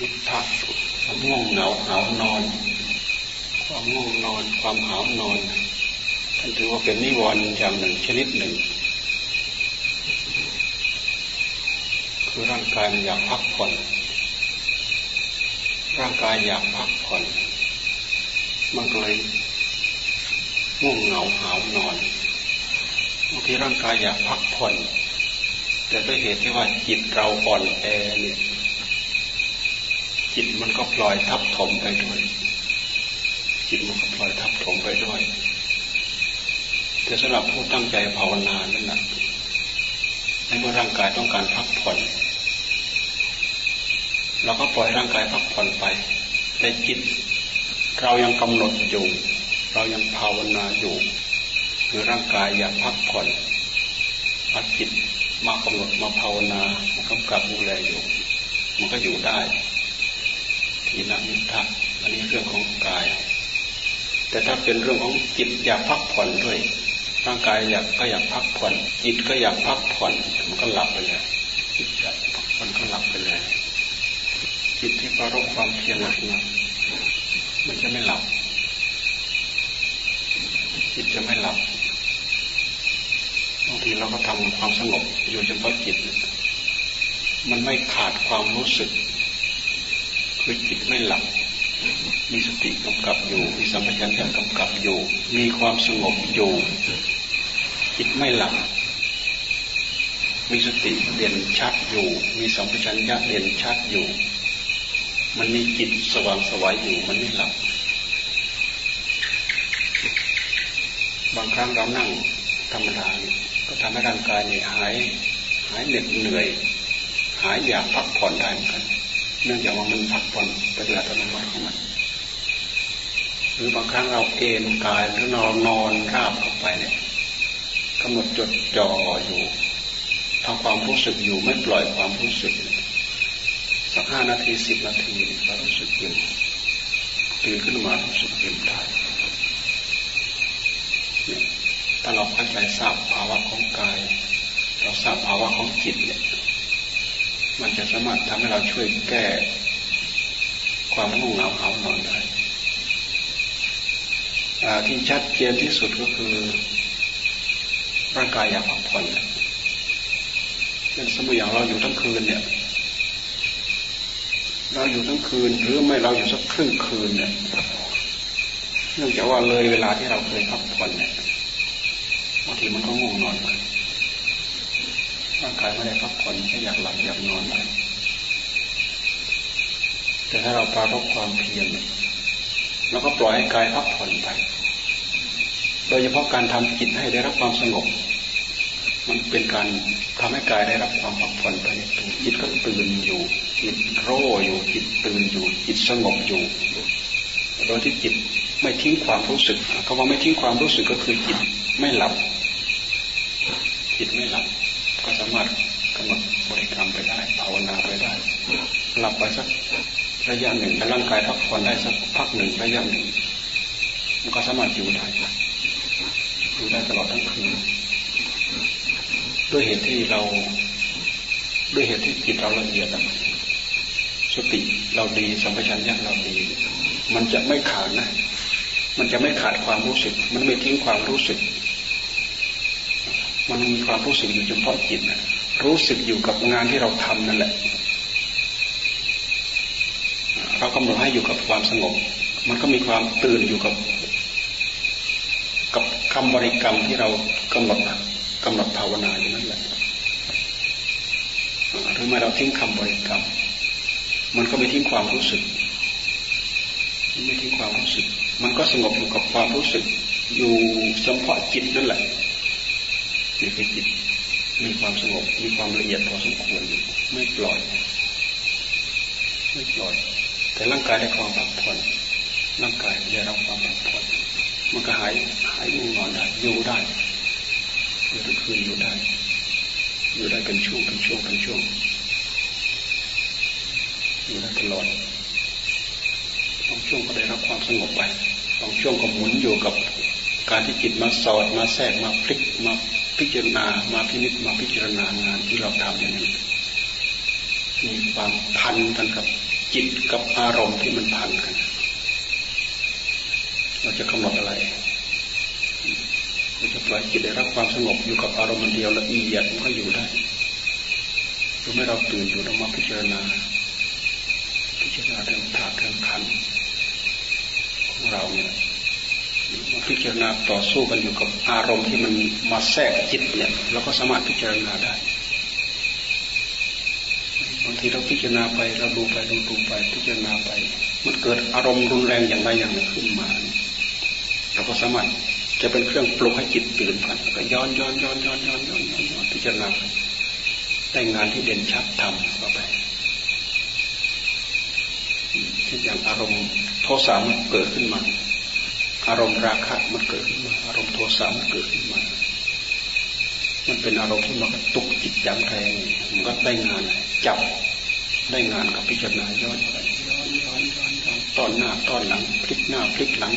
มิทักความง่วงเหงาหานอน ความง่วงนอน ความหานอนท่านถือว่าเป็นนิวรณ์อย่างหนึ่งชนิดหนึ่ง คือร่างกายมันอยากพักผ่อน ร่างกายอยากพักผ่อน มันก็เลยง่วงเหงาหานอนบางทีร่างกายอยากพักผ่อน แต่ด้วยเหตุที่ว่าจิตเราอ่อนแอเนี่ย จิตมันก็ปล่อยทับถมไปด้วย จิตมันก็ปล่อยทับถมไปด้วย แต่สำหรับผู้ตั้งใจภาวนานั่นแหละในเมื่อร่างกายต้องการพักผ่อนเราก็ปล่อยร่างกายพักผ่อนไป แต่จิต เรายังกำหนดอยู่ เรายังภาวนาอยู่ คือร่างกายอยากพักผ่อนเอาจิตมากำหนดมาภาวนามากำกับดูแลอยู่ มันก็อยู่ได้ ทีละมิทักอันนี้เรื่องของกาย แต่ถ้าเป็นเรื่องของจิตอยากพักผ่อนด้วย ร่างกายอยากก็อยากพักผ่อน จิตก็อยากพักผ่อน มันก็หลับไปเลยจิตอยากพักผ่อนก็หลับไปเลย จิตที่ประรบความเพียรหนักมันจะไม่หลับ จิตจะไม่หลับบางทีเราก็ทำความสงบอยู่เฉพาะจิต มันไม่ขาดความรู้สึก คือจิตไม่หลับ มีสติกำกับอยู่ มีสัมปชัญญะกำกับอยู่ มีความสงบอยู่ จิตไม่หลับ มีสติเด่นชัดอยู่ มีสัมปชัญญะเด่นชัดอยู่ มันมีจิตสว่างสวายอยู่ มันไม่หลับ บางครั้งเรานั่งธรรมดาก็ทำให้ร่างกายเนี่ยหาย หายเหน็ดเหนื่อย หายอยากพักผ่อนได้เหมือนกัน เนื่องจากว่ามันพักผ่อนไปโดยอัตโนมัติของมันหรือบางครั้งเราเอนกายหรือนอนนอนราบเข้าไปเนี่ยกำหนดจดจ่ออยู่ทำความรู้สึกอยู่ไม่ปล่อยความรู้สึก สักห้านาทีสิบนาทีเรารู้สึกเย็นตื่นขึ้นมารู้สึกเย็นได้เนี่ยถ้าเราเข้าใจทราบภาวะของกาย เราทราบภาวะของจิตเนี่ย มันจะสามารถทำให้เราช่วยแก้ความง่วงเหงาหานอนได้ที่ชัดเจนที่สุดก็คือ ร่างกายอยากพักผ่อนเป็นสมมติอย่างเราอยู่ทั้งคืนเนี่ย เราอยู่ทั้งคืน หรือไม่เราอยู่สักครึ่งคืนเนี่ยเนื่องจากว่าเลยเวลาที่เราเคยพักผ่อนเนี่ยบางทีมันก็ง่วงนอนไป ร่างกายไม่ได้พักผ่อนแค่อยากหลับอยากนอนไปแต่ถ้าเราปราบความเพียรเราก็ปล่อยให้กายพักผ่อนไป โดยเฉพาะการทำจิตให้ได้รับความสงบ มันเป็นการทำให้กายได้รับความพักผ่อนไปตัวจิตก็ตื่นอยู่ จิตโร่อยู่จิตตื่นอยู่ จิตสงบอยู่ โดยที่จิตไม่ทิ้งความรู้สึกคำว่าไม่ทิ้งความรู้สึกก็คือจิตไม่หลับ จิตไม่หลับ ก็สามารถกำหนดบริกรรมไปได้ภาวนาไปได้หลับไปสักระยะหนึ่งร่างกายพักผ่อนได้สักพักหนึ่งระยะหนึ่งมันก็สามารถอยู่ได้อยู่ได้ตลอดทั้งคืนด้วยเหตุที่เรา ด้วยเหตุที่จิตเราละเอียดสติเราดีสัมปชัญญะเราดี มันจะไม่ขาดนะ มันจะไม่ขาดความรู้สึก มันไม่ทิ้งความรู้สึก มันมีความรู้สึกอยู่เฉพาะจิตนะรู้สึกอยู่กับงานที่เราทำนั่นแหละ เรากำหนดให้อยู่กับความสงบ มันก็มีความตื่นอยู่กับ กับคำบริกรรมที่เรากำหนดกำหนดภาวนาอยู่นั่นแหละหรือม่เราทิ้งคำบริกรรม มันก็ไม่ทิ้งความรู้สึก ไม่ทิ้งความรู้สึก มันก็สงบอยู่กับความรู้สึก อยู่เฉพาะจิตนั่นแหละ นี่คือจิตมีความสงบมีความละเอียดพอสมควรอยู่ไม่ปล่อย ไม่ปล่อย แต่ร่างกายได้ความพักผ่อนร่างกายได้รับความพักผ่อนมันก็หายหายง่วงนอนได้อยู่ได้อยู่ทั้งคืนอยู่ได้ อยู่ได้เป็นช่วงเป็นช่วงเป็นช่วงอยู่ได้ตลอดบางช่วงก็ได้รับความสงบไปบางช่วงก็หมุนอยู่กับการที่จิตมาสอดมาแทรกมาพลิกมา พิจารณามาพินิจมาพิจารณางานที่เราทำอย่างนี้มีความพันกันกับจิตกับอารมณ์ที่มันพันกัน เราจะกำหนดอะไรเราจะปล่อยจิตได้รับความสงบอยู่กับอารมณ์เดียวละเอียดมันก็อยู่ได้หรือไม่เราตื่นอยู่เรามาพิจารณา พิจารณาเรื่องธาตุเรื่องขันของเราเนี่ยมา พิจารณาต่อสู้กันอยู่กับอารมณ์ที่มันมาแทรกจิตเนี่ยเราก็สามารถพิจารณาได้บางทีเราพิจารณาไปเราดูไปดูดูไปพิจารณาไป มันเกิดอารมณ์รุนแรงอย่างไรอย่างหนึ่งขึ้นมา เราก็สามารถจะเป็นเครื่องปลุกให้จิตตื่นฝันก็ย้อนย้อนย้อนย้อนย้อนย้อนย้อนพิจารณาได้งานที่เด่นชัดทำเข้าไปที่อย่างอารมณ์โทสะมันเกิดขึ้นมา อารมณ์ราคะมันเกิดขึ้นมาอารมณ์โทสะมันเกิดขึ้นมา มันเป็นอารมณ์ที่มันกระตุกจิตย่างแรงมันก็ได้งานจับได้งานกับพิจารณาย้อนย้อนย้อนย้อนย้อนตอนหน้าตอนหลังพลิกหน้าพลิกหลัง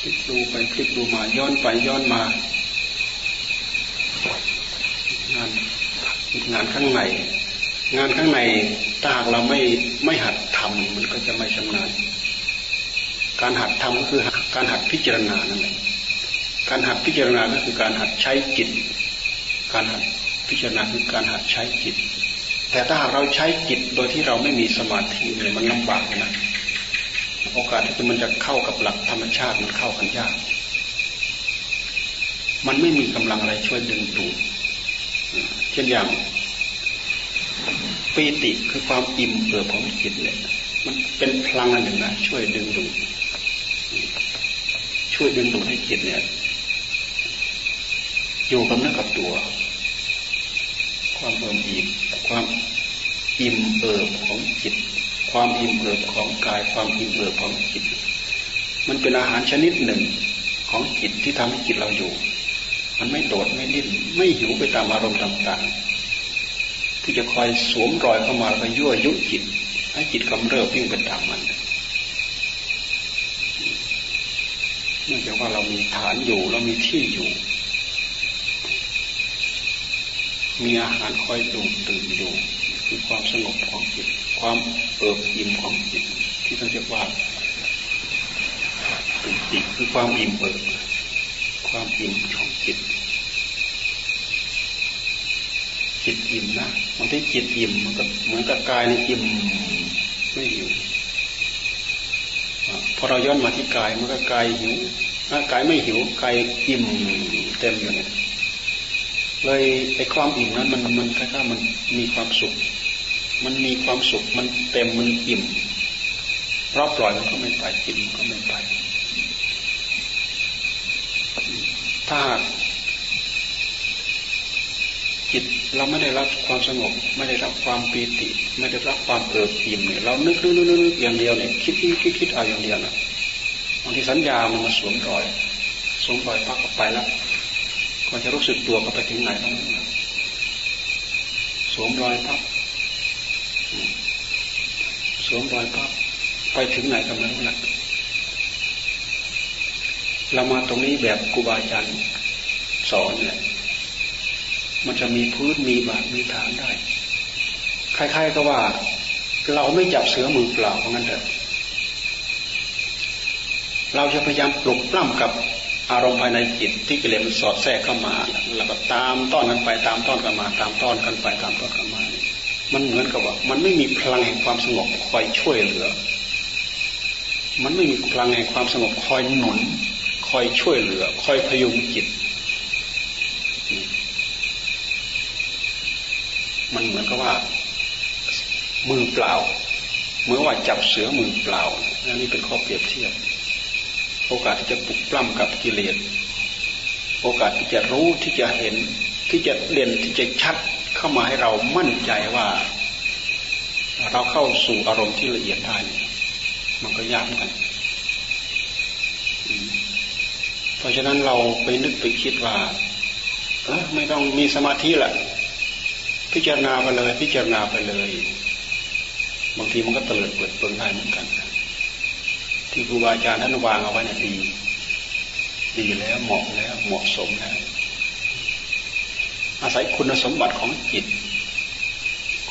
พลิกดูไปพลิกดูมาย้อนไปย้อนมา งานงานข้างในงานข้างในถ้าหากเราไม่ไม่หัดทำมันก็จะไม่ชำนาญ การหัดทำก็คือการหัดพิจารณานั่นแหละการหัดพิจารณาก็คือการหัดใช้จิต การหัดพิจารณาคือการหัดใช้จิต แต่ถ้าหากเราใช้จิตโดยที่เราไม่มีสมาธิเนี่ยมันลำบากนะโอกาสที่มันจะเข้ากับหลักธรรมชาติมันเข้ากันยาก มันไม่มีกำลังอะไรช่วยดึงดูดเช่นอย่างปีติคือความอิ่มเอิบของจิตเนี่ยมันเป็นพลังอันหนึ่งนะช่วยดึงดูด ช่วยดึงดูดให้จิตเนี่ย อยู่กับเนื้อกับตัว ความเอิบอิ่มความอิ่มเอิบของจิต ความอิ่มเอิบของกาย ความอิ่มเอิบของจิต มันเป็นอาหารชนิดหนึ่งของจิตที่ทำให้จิตเราอยู่ มันไม่โดดไม่ดิ้นไม่หิวไปตามอารมณ์ต่างๆ ที่จะคอยสวมรอยเข้ามาแล้วยั่วยุจิต ให้จิตกำเริบวิ่งไปตามมัน เนื่องจากว่าเรามีฐานอยู่เรามีที่อยู่ มีอาหารคอยดูตื่นอยู่คือความสงบของจิต ความเอิบอิ่มของจิต ที่ท่านเรียกว่าปิติคือความอิ่มเอิบความอิ่มของจิต จิตอิ่มนะบางทีจิตอิ่มมันก็เหมือนกับกายในอิ่มไม่หิวพ อเราย้อนมาที่กายมันก็กายหิวกายไม่หิวกายอิ่มเต็มอยู่เนี่ยเลยไอ้ความอิ่มนั้นมันมันค่ามันมีความสุข มันมีความสุขมันเต็มมันอิ่มเพราะปล่อยมันก็ไม่ไปอิ่มก็ไม่ไปถ้า จิตเราไม่ได้รับความสงบ ไม่ได้รับความปีติ ไม่ได้รับความเอิบอิ่มเนี่ยเรานึกนึกนึกนึกอย่างเดียวเนี่ยคิดคิดคิดคิดเอาอย่างเดียวนะบางทีสัญญามันมาสวมรอยสวมรอยปักออกไปแล้วก็จะรู้สึกตัวก็ไปถึงไหนตรงนั้นสวมรอยปักสวมรอยปักไปถึงไหนกันไม่รู้ละเรามาตรงนี้แบบครูบาอาจารย์สอนเนี่ย มันจะมีพื้นมีบาดมีฐานได้ คล้ายๆ ก็ว่า เราไม่จับเสือมือเปล่าเพราะงั้นเถอะเราจะพยายามปลุกปล้ำกับอารมณ์ภายในจิตที่กิเลสมันสอดแทรกเข้ามา แล้วก็ตามต้อนกันไปตามต้อนกันมา ตามต้อนกันไปตามต้อนกันมา มันเหมือนกับว่า มันไม่มีพลังแห่งความสงบคอยช่วยเหลือ มันไม่มีพลังแห่งความสงบคอยหนุน คอยช่วยเหลือ คอยพยุงจิต มันเหมือนกับว่า มือเปล่า เหมือนว่าจับเสือมือเปล่าอันนี้เป็นข้อเปรียบเทียบ โอกาสที่จะปลุกปล้ำกับกิเลส โอกาสที่จะรู้ที่จะเห็นที่จะเด่นที่จะชัดเข้ามาให้เรามั่นใจว่า เราเข้าสู่อารมณ์ที่ละเอียดได้มันก็ยากเหมือนกัน เพราะฉะนั้นเราไปนึกไปคิดว่าเออไม่ต้องมีสมาธิแหละ พิจารณาไปเลย พิจารณาไปเลย บางทีมันก็เตลิดเปิดเปิงได้เหมือนกัน ที่ครูบาอาจารย์ท่านวางเอาไว้เนี่ยดี ดีแล้วเหมาะแล้วเหมาะสมแล้วอาศัยคุณสมบัติของจิต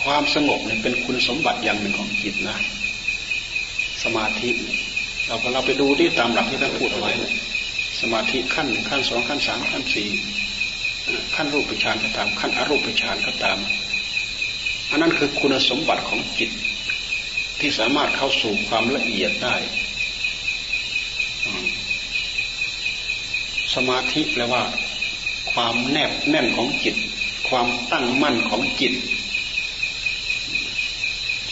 ความสงบเนี่ยเป็นคุณสมบัติอย่างหนึ่งของจิตนะสมาธิเราเราไปดูที่ตามหลักที่ท่านพูดเอาไว้สมาธิขั้นขั้นสองขั้นสามขั้นสี่ ขั้นรูปฌานก็ตาม ขั้นอรูปฌานก็ตาม อันนั้นคือคุณสมบัติของจิต ที่สามารถเข้าสู่ความละเอียดได้ สมาธิแปลว่า ความแนบแน่นของจิต ความตั้งมั่นของจิต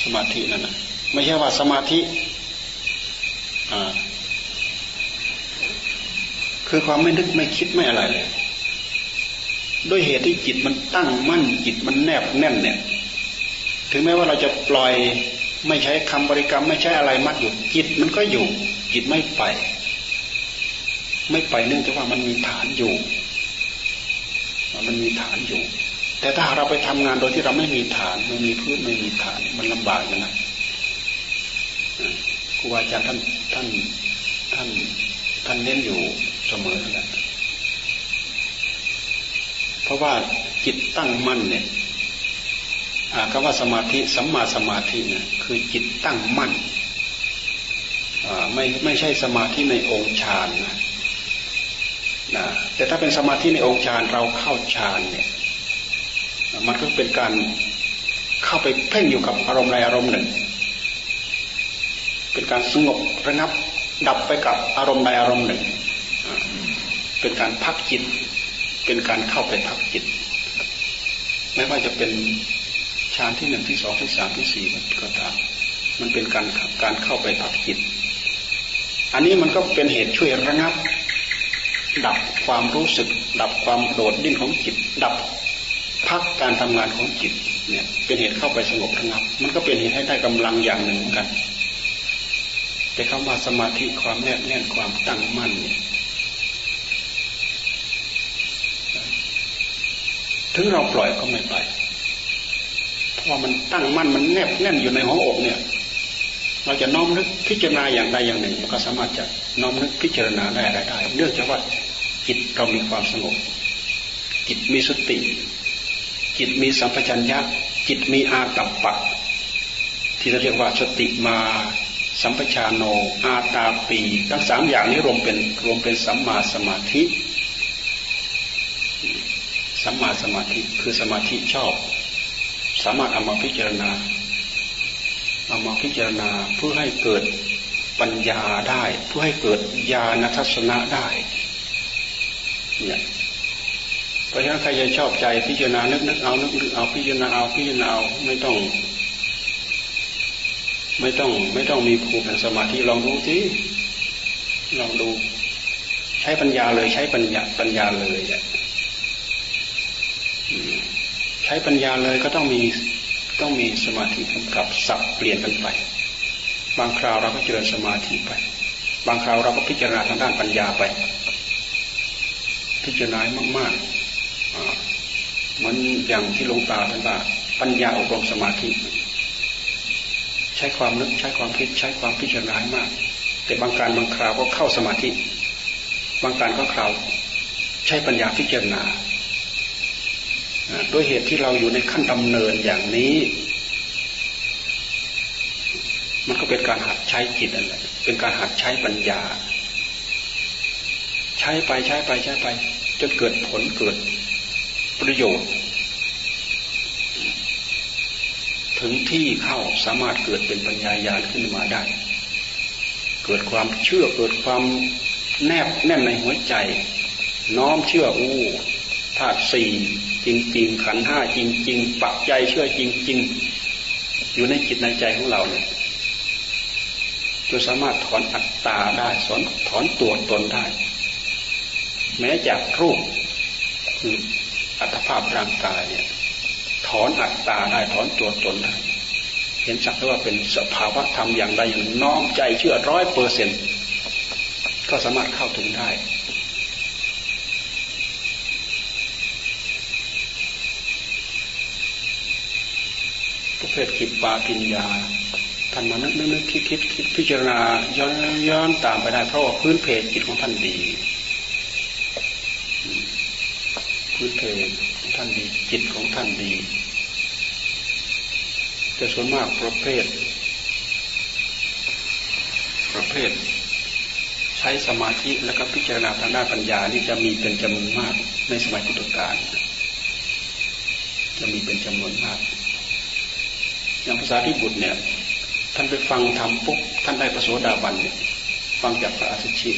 สมาธินั่นนะไม่ใช่ว่าสมาธิคือความไม่นึกไม่คิดไม่อะไรเลย ด้วยเหตุที่จิตมันตั้งมั่นจิตมันแนบแน่นเนี่ย ถึงแม้ว่าเราจะปล่อยไม่ใช้คำบริกรรมไม่ใช้อะไรมัดอยู่จิตมันก็อยู่ จิตไม่ไป ไม่ไปเนื่องจากว่ามันมีฐานอยู่ มันมีฐานอยู่ แต่ถ้าเราไปทำงานโดยที่เราไม่มีฐานไม่มีพื้นไม่มีฐานมันลำบากนะครูอาจารย์ท่านท่านท่านท่านเน้นอยู่เสมอนั่นแหละ ราะว่าจิตตั้งมั่นเนี่ยคำว่าสมาธิสัมมาสมาธิเนี่ยคือจิตตั้งมั่นไม่ไม่ใช่สมาธิในองค์ฌานนะนะแต่ถ้าเป็นสมาธิในองค์ฌานเราเข้าฌานเนี่ยมันก็เป็นการเข้าไปเพ่งอยู่กับอารมณ์ใดอารมณ์หนึ่ง เป็นการสงบระงับดับไปกับอารมณ์ใดอารมณ์หนึ่ง เป็นการพักจิต เป็นการเข้าไปพักจิต ไม่ว่าจะเป็นฌานที่หนึ่งที่สองที่สามที่สี่ก็ตาม มันเป็นการการเข้าไปพักจิต อันนี้มันก็เป็นเหตุช่วยระงับ ดับความรู้สึก ดับความโดดดิ้นของจิต ดับพักการทำงานของจิตเนี่ยเป็นเหตุเข้าไปสงบระงับ มันก็เป็นเหตุให้ได้กำลังอย่างหนึ่งเหมือนกัน แต่คำว่าสมาธิความแนบแน่นความตั้งมั่นเนี่ย ถึงเราปล่อยก็ไม่ไป เพราะว่ามันตั้งมั่นมันแนบแน่นอยู่ในหัวอกเนี่ย เราจะน้อมนึกพิจารณาอย่างใดอย่างหนึ่ง ก็สามารถจะน้อมนึกพิจารณาได้ได้เนื่องจากว่าจิตเรามีความสงบ จิตมีสติ จิตมีสัมปชัญญะ จิตมีอาตัปปะ ที่เราเรียกว่าสติมาสัมปชานโน อาตาปี ทั้งสามอย่างนี้รวมเป็นรวมเป็นสัมมาสมาธิ สัมมาสมาธิคือสมาธิชอบ สามารถเอามาพิจารณาเอามาพิจารณาเพื่อให้เกิดปัญญาได้ เพื่อให้เกิดญาณทัศนะได้เนี่ยเพราะฉะนั้นใครจะชอบใจพิจารณานึกนึกเอานึกนึกเอาพิจารณาเอาพิจารณาเอาไม่ต้อง ไม่ต้องไม่ต้องมีภูมิแห่งสมาธิลองดูที่ลองดู ใช้ปัญญาเลยใช้ปัญญาปัญญาเลยใช้ปัญญาเลยก็ต้องมีต้องมีสมาธิกำกับสับเปลี่ยนกันไป บางคราวเราก็เจริญสมาธิไป บางคราวเราก็พิจารณาทางด้านปัญญาไป พิจารณามากๆมันอย่างที่ลงตาท่านว่าปัญญาอบรมสมาธิ ใช้ความนึกใช้ความคิดใช้ความพิจารณามาก แต่บางการบางคราวก็เข้าสมาธิ บางการก็คราว ใช้ปัญญาพิจารณา ด้วยเหตุที่เราอยู่ในขั้นดำเนินอย่างนี้ มันก็เป็นการหัดใช้จิตอะไรเป็นการหัดใช้ปัญญา ใช้ไปใช้ไปใช้ไปจนเกิดผลเกิดประโยชน์ ถึงที่เข้าสามารถเกิดเป็นปัญญาญาณขึ้นมาได้ เกิดความเชื่อเกิดความแนบแน่นในหัวใจ น้อมเชื่ออู้าตุสี่จริง ๆ ขันห้าจริง ๆ ปักใจเชื่อจริง ๆ อยู่ในจิตในใจของเราเนี่ยจนสามารถถอนอัตตาได้สอนถอนตัวตนได้ แม้จากรูปคืออัตภาพร่างกายเนี่ยถอนอัตตาได้ถอนตัวตนได้เห็นสักว่าเป็นสภาวะธรรมอย่างใดอย่างน้อมใจเชื่อร้อยเปอร์เซ็นก็สามารถเข้าถึงได้ ประ เภทขิปปาปิญญาท่านมานึกนึกคิดคิดคิดพิจารณาย้อนย้อนตามไปได้เพราะว่าพื้นเพจิตของท่านดี พื้นเพท่านดีจิตของท่านดี แต่ส่วนมากประเภท ประเภท ใช้สมาธิแล้วก็พิจารณาทางด้านปัญญานี่จะมีเป็นจำนวนมากในสมัยพุทธกาลจะมีเป็นจำนวนมาก อย่างภาษาที่บุตรเนี่ย ท่านไปฟังธรรมปุ๊บท่านได้ประโสดาบันเนี่ย ฟังจากพระอาทิชิน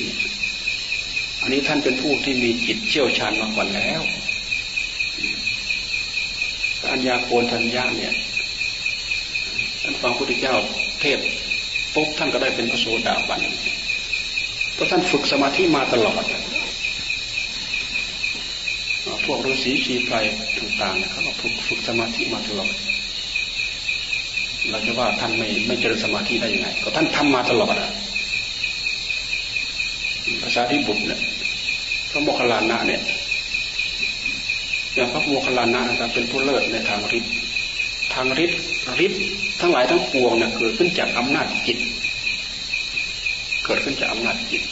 อันนี้ท่านเป็นผู้ที่มีจิตเชี่ยวชาญมาก่อนแล้วอัญญาโกนทัญญาเนี่ยท่านฟังพระพุทธเจ้าเทศปุ๊บท่านก็ได้เป็นพระโสดาบันเพราะท่านฝึกสมาธิมาตลอดพวกฤาษีชีไพรต่างๆเขาก็ฝึกฝึกสมาธิมาตลอด เราจะว่าท่านไม่ไม่เจริญสมาธิได้ยังไง ก็ท่านทำมาตลอดอะภาษาที่บุตรเนี่ยพระโมคคัลลานะเนี่ยอย่างพระโมคคัลลานะนะครับเป็นผู้เลิศในทางฤทธิ์ทางฤทธิ์ฤทธิ์ทั้งหลายทั้งปวงเนี่ยเกิดขึ้นจากอำนาจจิต เกิดขึ้นจากอำนาจจิต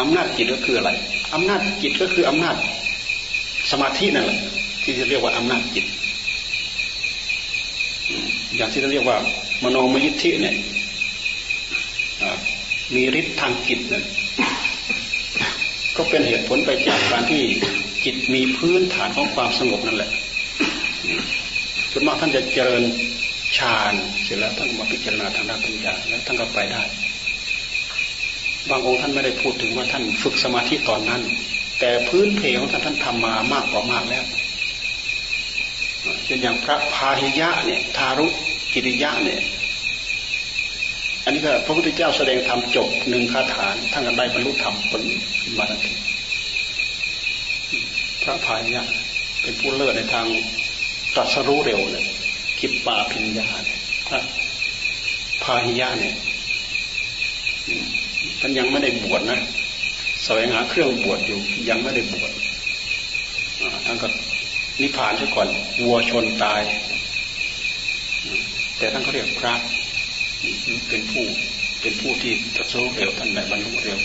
อำนาจจิตก็คืออะไรอำนาจจิตก็คืออำนาจสมาธินั่นแหละที่จะเรียกว่าอำนาจจิต อย่างที่เราเรียกว่ามโนมยิทธิเนี่ยมีฤทธิ์ทางจิตเนั่นก็เป็นเหตุผลไปจากการที่จิตมีพื้นฐานของความสงบนั่นแหละส่วนมากท่านจะเจริญฌานเสร็จแล้วท่านมาพิจารณาทางด้านปัญญาแล้วท่านก็ไปได้ บางองค์ท่านไม่ได้พูดถึงว่าท่านฝึกสมาธิตอนนั้น แต่พื้นเพของท่านท่านทำมามากกว่ามากแล้ว เช่นอย่างพระพาหิยะเนี่ยทารุกิริยะเนี่ย อันนี้ก็พระพุทธเจ้าแสดงธรรมจบหนึ่งคาถาท่านก็ได้บรรลุธรรมผลมาทันทีพระพาหิยะเป็นผู้เลิศในทางตรัสรู้เร็วเลยกิปปาพิญญาพระพาหิยะเนี่ยท่านยังไม่ได้บวชนะแสวงหาเครื่องบวชอยู่ยังไม่ได้บวชท่านก็ นิพพานซะก่อนวัวชนตาย แต่ท่านก็เรียกพระเป็นผู้เป็นผู้ที่ตรัสรู้เร็วท่านได้บรรลุเร็ว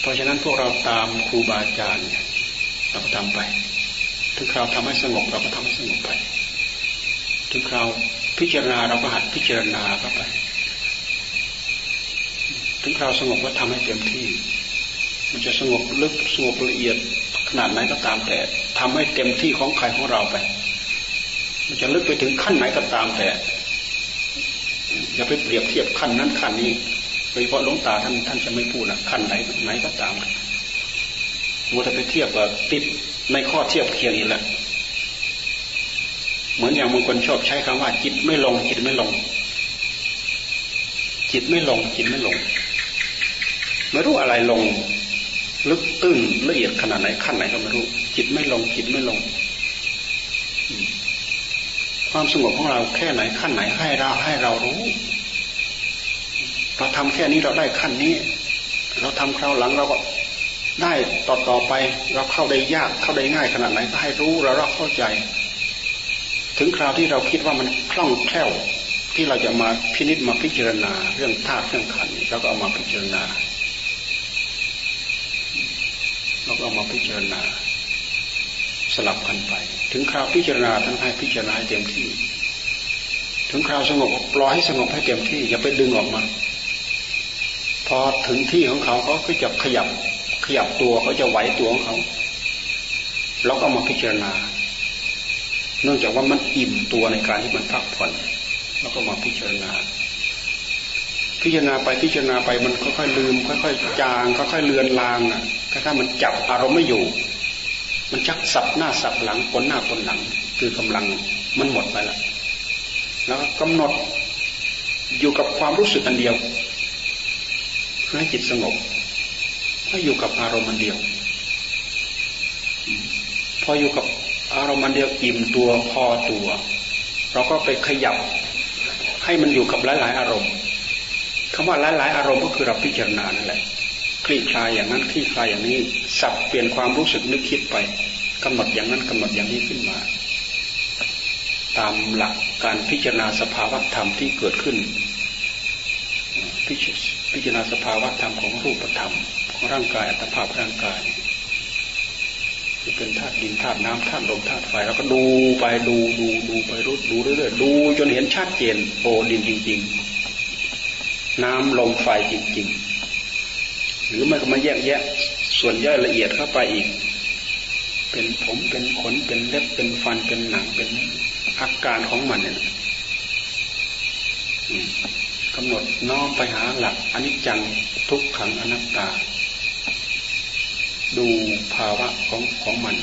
เพราะฉะนั้นพวกเราตามครูบาอาจารย์เราก็ทำไป ถึงคราวทำให้สงบเราก็ทำให้สงบไป ถึงคราวพิจารณาเราก็หัดพิจารณาเข้าไป ถึงคราวสงบก็ทำให้เต็มที่ มันจะสงบลึกสงบละเอียดขนาดไหนก็ตามแต่ ทำให้เต็มที่ของใครของเราไป มันจะลึกไปถึงขั้นไหนก็ตามแต่ อย่าไปเปรียบเทียบขั้นนั้นขั้นนี้โดยเฉพาะหลวงตาท่านท่านจะไม่พูดนะขั้นไหนไหนก็ตามมัวแต่ไปเทียบกับติดในข้อเทียบเคียงอีกแหล้วเหมือนอย่างบางคนชอบใช้คำว่า จิตไม่ลง จิตไม่ลง จิตไม่ลงจิตไม่ลง ไม่รู้อะไรลง ลึกตื้นละเอียดขนาดไหนขั้นไหนก็ไม่รู้ จิตไม่ลงจิตไม่ลง ความสงบของเราแค่ไหนขั้นไหนให้เราให้เรารู้เราทำแค่นี้เราได้ขั้นนี้ เราทำคราวหลังเราก็ได้ต่อต่อไป เราเข้าได้ยากเข้าได้ง่ายขนาดไหนก็ให้รู้เราเราเข้าใจ ถึงคราวที่เราคิดว่ามันคล่องแคล่วที่เราจะมาพินิจมาพิจารณาเรื่องธาตุเรื่องขันเราก็เอามาพิจารณา เราก็เอามาพิจารณา สลับกันไป ถึงคราวพิจารณาท่านให้พิจารณาเต็มที่ ถึงคราวสงบปล่อยให้สงบให้เต็มที่ อย่าไปดึงออกมา พอถึงที่ของเขาเขาก็จะขยับขยับตัวเขาจะไหวตัวของเขาเราก็มาพิจารณา เนื่องจากว่ามันอิ่มตัวในการที่มันพักผ่อนเราก็มาพิจารณา พิจารณาไปพิจารณาไปมันค่อยๆลืม ค่อยๆจางค่อยๆเลือนลางอะถ้ามันจับอารมณ์ไม่อยู่ มันชักสับหน้าสับหลังคนหน้าคนหลัง คือกำลังมันหมดไปละแล้วกำหนดอยู่กับความรู้สึกอันเดียวเพื่อให้จิตสงบให้อยู่กับอารมณ์มันเดียว พออยู่กับอารมณ์มันเดียวอิ่มตัวพอตัว เราก็ไปขยับให้มันอยู่กับหลาย ๆ อารมณ์ คำว่าหลาย ๆ อารมณ์ก็คือเราพิจารณานั่นแหละคลี่คลายอย่างนั้นคลี่คลายอย่างนี้สับเปลี่ยนความรู้สึกนึกคิดไปกำหนดอย่างนั้นกำหนดอย่างนี้ขึ้นมา ตามหลักการพิจารณาสภาวะธรรมที่เกิดขึ้น พิจารณาสภาวะธรรมของรูปธรรม ของร่างกายอัตภาพร่างกายจะเป็นธาตุดินธาตุน้ำธาตุลมธาตุไฟเราก็ดูไปดูดูดูไปรู้ดูเรื่อยๆดูจนเห็นชัดเจนโอ้ดินจริง ๆ น้ำลมไฟจริงๆ หรือมันก็มาแยกแยะ ส่วนย่อยละเอียดเข้าไปอีก เป็นผมเป็นขนเป็นเล็บเป็นฟันเป็นหนังเป็นอาการของมันเนี่ยกำหนดน้อมไปหาหลักอนิจจังทุกขังอนัตตา ดูภาวะของของมัน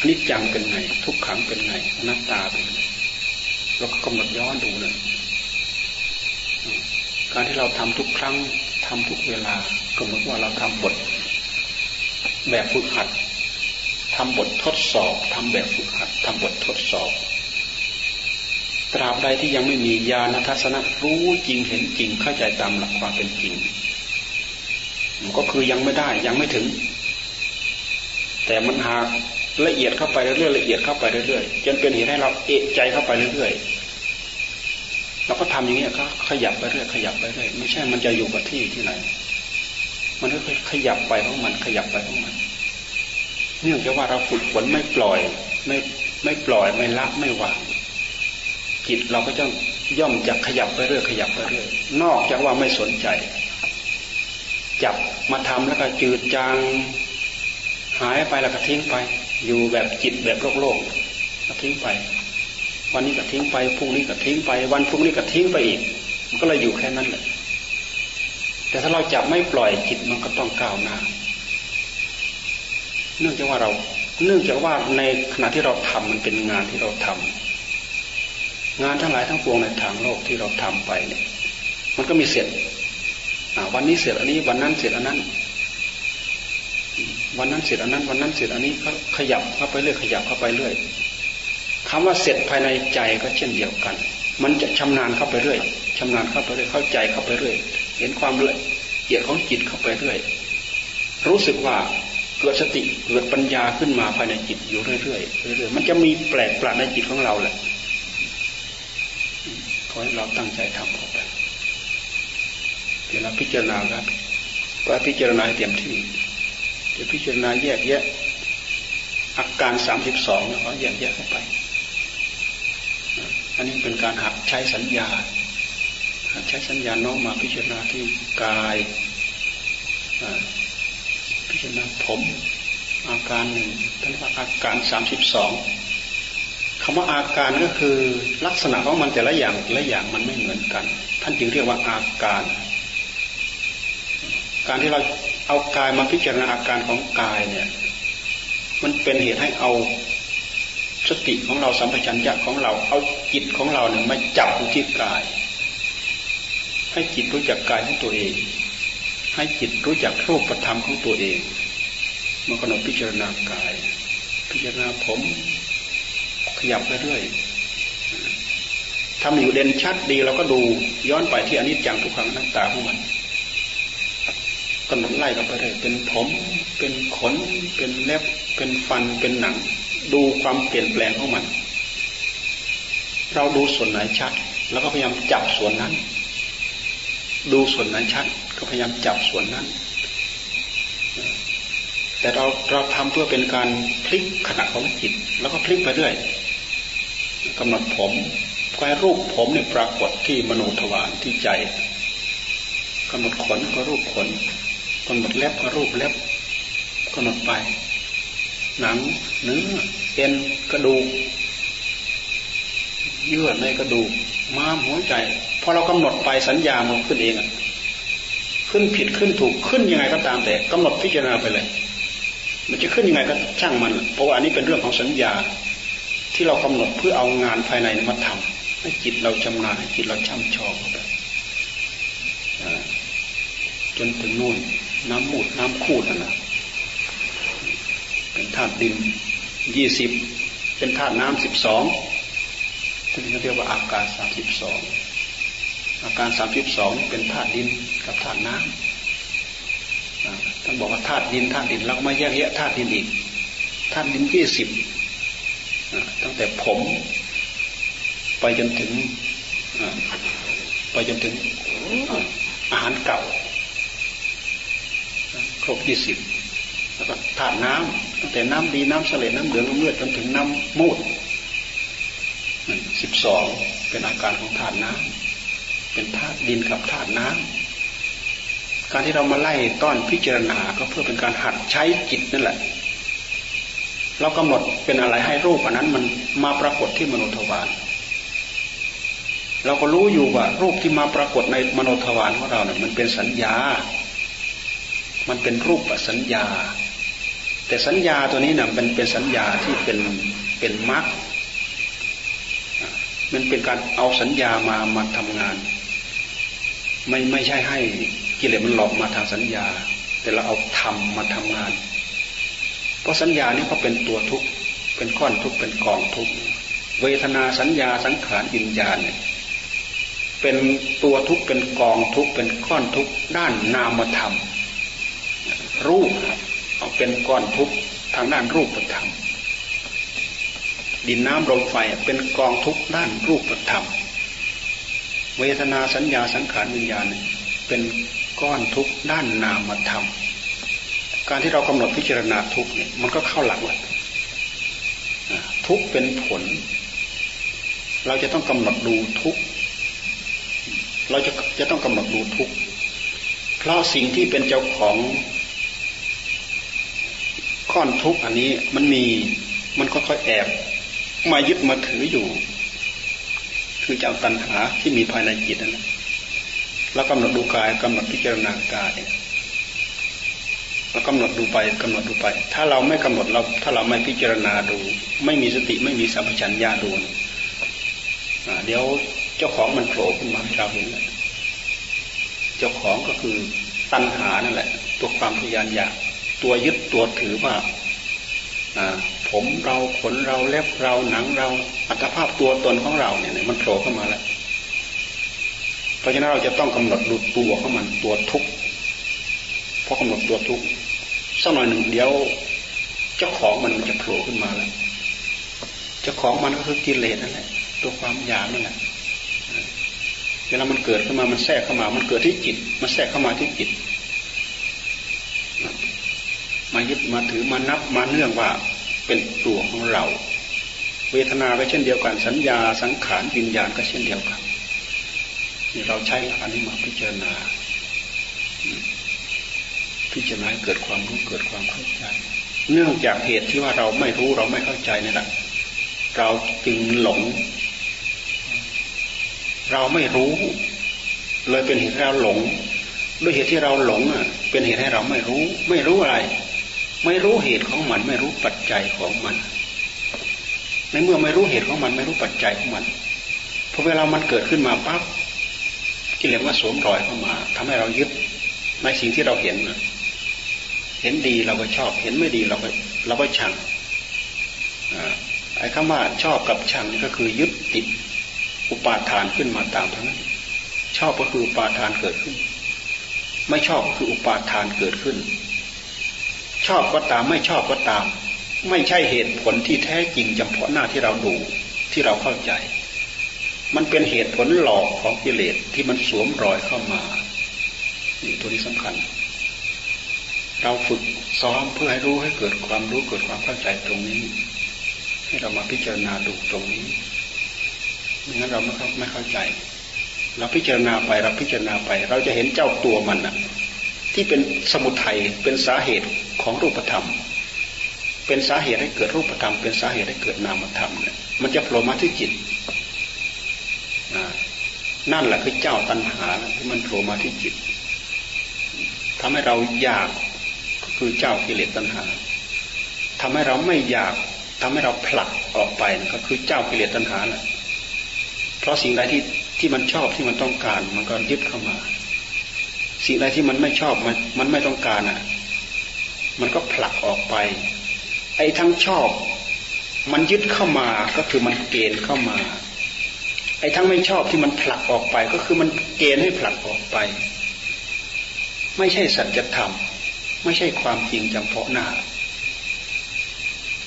อนิจจังเป็นไง ทุกขังเป็นไงอนัตตาเป็นไงเราก็กำหนดย้อนดูเลย การที่เราทำทุกครั้งทำทุกเวลาก็เหมือนว่าเราทำบท แบบฝึกหัดทำบททดสอบทำแบบฝึกหัดทำบททดสอบ ตราบใดที่ยังไม่มีญาณทัศนะรู้จริงเห็นจริงเข้าใจตามหลักความเป็นจริงมันก็คือยังไม่ได้ยังไม่ถึง แต่มันหากละเอียดเข้าไปเรื่อยๆละเอียดเข้าไปเรื่อยๆจนเป็นเหตุให้เราเอะใจเข้าไปเรื่อยๆ เราก็ทำอย่างนี้ก็ขยับไปเรื่อยขยับไปเรื่อยไม่ใช่มันจะอยู่กับที่ที่ไหน มันก็ขยับไปของมันขยับไปของมัน เนื่องจากว่าเราฝึกฝนไม่ปล่อย ไม่ไม่ปล่อยไม่ละไม่วางจิตเราก็จะย่อมจะขยับไปเรื่อยขยับไปเรื่อยนอกจากว่าไม่สนใจ จับมาทำแล้วก็จืดจางหายไปแล้วก็ทิ้งไป อยู่แบบจิตแบบโลกโลกก็ทิ้งไป วันนี้ก็ทิ้งไปพรุ่งนี้ก็ทิ้งไป วันพรุ่งนี้ก็ทิ้งไปอีก มันก็เลยอยู่แค่นั้นแหละแต่ถ้าเราจับไม่ปล่อยจิตมันก็ต้องก้าวหน้า เนื่องจากว่าเรา เนื่องจากว่าในขณะที่เราทำมันเป็นงานที่เราทำงานทั้งหลายทั้งปวงในทางโลกที่เราทำไปเนี่ย มันก็มีเสร็จวันนี้เสร็จอันนี้ วันนั้นเสร็จอันนั้น วันนั้นเสร็จอันนั้น วันนั้นเสร็จอันนี้ก็ขยับเข้าไปเรื่อยขยับเข้าไปเรื่อย คำว่าเสร็จภายในใจก็เช่นเดียวกัน มันจะชำนาญเข้าไปเรื่อยชำนาญเข้าไปเรื่อย เข้าใจเข้าไปเรื่อย เห็นความละเอียดของจิตเข้าไปเรื่อย รู้สึกว่าเกิดสติเกิดปัญญาขึ้นมาภายในจิตอยู่เรื่อยๆเรื่อยๆมันจะมีแปลกประหลาดในจิตของเราแหละขอให้เราตั้งใจทำเข้าไปเดี๋ยวเราพิจารณาครับก็พิจารณาเต็มที่จะพิจารณาแยกแยะอาการสามสิบสองแล้วก็แยกแยะเข้าไป อันนี้เป็นการหัดใช้สัญญาหัดใช้สัญญาน้องมาพิจารณาที่กายพิจารณาผมอาการหนึ่งท่านเรียกว่าอาการสามสิบสองคำว่าอาการก็คือลักษณะของมันแต่ละอย่างแต่ละอย่างมันไม่เหมือนกัน ท่านจึงเรียกว่าอาการ การที่เราเอากายมาพิจารณาอาการของกายเนี่ย มันเป็นเหตุให้เอา สติของเราสัมปชัญญะของเราเอาจิตของเราเนี่ยมาจับอยู่ที่กาย ให้จิตรู้จักกายของตัวเอง ให้จิตรู้จักรูปธรรมของตัวเองมื่อกำหนดพิจารณากาย พิจารณาผม ขยับไปเรื่อยทำอยู่เด่นชัดดีเราก็ดูย้อนไปที่อนิจจังทุกครั้งน้ำตาของมันกำหนดไล่กันไปเลยเป็นผม เป็นขน เป็นเล็บ เป็นฟัน เป็นหนัง ดูความเปลี่ยนแปลงของมัน เราดูส่วนไหนชัด แล้วก็พยายามจับส่วนนั้น ดูส่วนไหนชัด ก็พยายามจับส่วนนั้น แต่เราเราทำเพื่อเป็นการพลิกขณะของจิต แล้วก็พลิกไปเรื่อยกำหนดผมก็ให้รูปผมเนี่ยปรากฏที่มโนทวารที่ใจกำหนดขนก็รูปขนกำหนดเล็บก็รูปเล็บกำหนดไป หนังเนื้อเอ็นกระดูกเยื่อในกระดูกม้ามหัวใจพอเรากำหนดไปสัญญามันขึ้นเองขึ้นผิดขึ้นถูกขึ้นยังไงก็ตามแต่กำหนดพิจารณาไปเลย มันจะขึ้นยังไงก็ช่างมัน เพราะว่าอันนี้เป็นเรื่องของสัญญาที่เรากำหนดเพื่อเอางานภายในมาทำให้จิตเราชำนาญให้จิตเราช่ำชองไปจนถึงนู่นน้ำมูดน้ำคูดนั่นนะ เป็นธาตุดินยี่สิบเป็นธาตุน้ำสิบสองที่เรียกว่าอาการสามสิบสองอาการสามสิบสองเป็นธาตุดินกับธาตุน้ำท่านบอกว่าธาตุดินธาตุดินเราไม่แยกแยะธาตุดินอีกธาตุดินยี่สิบตั้งแต่ผม ไปจนถึงไปจนถึงอาหารเก่า ครบยี่สิบ แล้วก็ธาตุน้ตั้งแต่น้ำดีน้ำเสลดน้ำเหลืองน้ำเลือดจนถึงน้ำมูดสิบสองเป็นอาการของธาตุน้ำเป็นธาตุดินกับธาตุน้ำการที่เรามาไล่ต้อนพิจารณาก็เพื่อเป็นการหัดใช้จิตนั่นแหละเรากำหนดเป็นอะไรให้รูปอันนั้นมันมาปรากฏที่มโนทวารเราก็รู้อยู่ว่ารูปที่มาปรากฏในมโนทวารของเราเนี่ยมันเป็นสัญญา มันเป็นรูปสัญญา แต่สัญญาตัวนี้นี่ยมันเป็นสัญญาที่เป็นเป็นมรรคมันเป็นการเอาสัญญามามาทำงาน ไม่ไม่ใช่ให้กิเลสมันหลอกมาทางสัญญา แต่เราเอาธรรมมาทำงาน เพราะสัญญานี้ก็เป็นตัวทุกข์เป็นก้อนทุกข์เป็นกองทุกข์เวทนาสัญญาสังขารวิญญาณเนี่ยเป็นตัวทุกข์เป็นกองทุกข์เป็นก้อนทุกข์ด้านนามธรรมรูป เอาเป็นก้อนทุกข์ทางด้านรูปธรรม ดินน้ำลมไฟเป็นกองทุกข์ด้านรูปธรรม เวทนาสัญญาสังขารวิญญาณเป็นก้อนทุกข์ด้านนามธรรม การที่เรากำหนดพิจารณาทุกเนี่ยมันก็เข้าหลักเลยทุกเป็นผล เราจะต้องกำหนดดูทุกเราจะจะต้องกำหนดดูทุกเพราะสิ่งที่เป็นเจ้าของ ก้อนทุกอันนี้มันมีมันค่อยๆแอบมายึดมาถืออยู่ คือเจ้าตัณหาที่มีภายในจิตนั่นแหละเรากำหนดดูกายกำหนดพิจารณากายเรากำหนดดูไปกำหนดดูไป ถ้าเราไม่กำหนดเรา ถ้าเราไม่พิจารณาดู ไม่มีสติไม่มีสัมปชัญญะดูเดี๋ยวเจ้าของมันโผล่ขึ้นมาให้เราเห็นเลยเจ้าของก็คือตัณหานั่นแหละ ตัวความพยานอยาก ตัวยึดตัวถือว่าผมเราขนเราเล็บเราหนังเราอัตภาพตัวตนของเราเนี่ยมันโผล่เข้ามาแล้ว เพราะฉะนั้นเราจะต้องกำหนดดูตัวของมันตัวทุกข์พอกำหนดตัวทุกข์สักหน่อยหนึ่งเดียว เจ้าของมันจะโผล่ขึ้นมาแล้วเจ้าของมันก็คือกิเลสนั่นแหละตัวความอยากนั่นแหละเวลามันเกิดขึ้นมามันแทรกเข้ามา มันเกิดที่จิต มันแทรกเข้ามาที่จิต มายึดมาถือมานับมาเนื่องว่าเป็นตัวของเรา เวทนาก็เช่นเดียวกัน สัญญาสังขารวิญญาณก็เช่นเดียวกันนี่เราใช้หลักอันนี้มาพิจารณา พิจารณาเกิดความรู้เกิดความเข้าใจ เนื่องจากเหตุที่ว่าเราไม่รู้เราไม่เข้าใจนี่แหละเราจึงหลง เราไม่รู้ เลยเป็นเหตุให้เราหลง ด้วยเหตุที่เราหลงอะ เป็นเหตุให้เราไม่รู้ ไม่รู้อะไร ไม่รู้เหตุของมัน ไม่รู้ปัจจัยของมัน ในเมื่อไม่รู้เหตุของมัน ไม่รู้ปัจจัยของมันพอเวลามันเกิดขึ้นมาปั๊บกิเลสว่าสวมรอยเข้ามาทำให้เรายึดในสิ่งที่เราเห็นเห็นดีเราก็ชอบ เห็นไม่ดีเราก็เราก็ชังไอ้คำว่าชอบกับชังนี่ก็คือยึดติดอุปาทานขึ้นมาตามทั้งนั้นชอบก็คืออุปาทานเกิดขึ้น ไม่ชอบก็คืออุปาทานเกิดขึ้น ชอบก็ตามไม่ชอบก็ตาม ไม่ใช่เหตุผลที่แท้จริงจำเพาะหน้าที่เราดูที่เราเข้าใจ มันเป็นเหตุผลหลอกของกิเลสที่มันสวมรอยเข้ามานี่ตัวนี้สำคัญ เราฝึกซ้อมเพื่อให้รู้ให้เกิดความรู้เกิดความเข้าใจตรงนี้ ให้เรามาพิจารณาดูตรงนี้ไม่งั้นเราไม่เข้าไม่เข้าใจ เราพิจารณาไปเราพิจารณาไป เราจะเห็นเจ้าตัวมันนะที่เป็นสมุทัยเป็นสาเหตุ ของรูปธรรม เป็นสาเหตุให้เกิดรูปธรรม เป็นสาเหตุให้เกิดนามธรรมเนี่ยมันจะโผล่มาที่จิตนั่นแหละคือเจ้าตัณหาที่มันโผล่มาที่จิตทำให้เราอยากก็คือเจ้ากิเลสตัณหาทำให้เราไม่อยากทำให้เราผลักออกไปก็คือเจ้ากิเลสตัณหาแหละเพราะสิ่งใดที่ที่มันชอบที่มันต้องการ มันก็ยึดเข้ามา สิ่งใดที่มันไม่ชอบมันมันไม่ต้องการอะ มันก็ผลักออกไป ไอ้ทั้งชอบ มันยึดเข้ามาก็คือมันเกณฑ์เข้ามา ไอ้ทั้งไม่ชอบที่มันผลักออกไปก็คือมันเกณฑ์ให้ผลักออกไป ไม่ใช่สัจธรรม ไม่ใช่ความจริงจำเพาะหน้า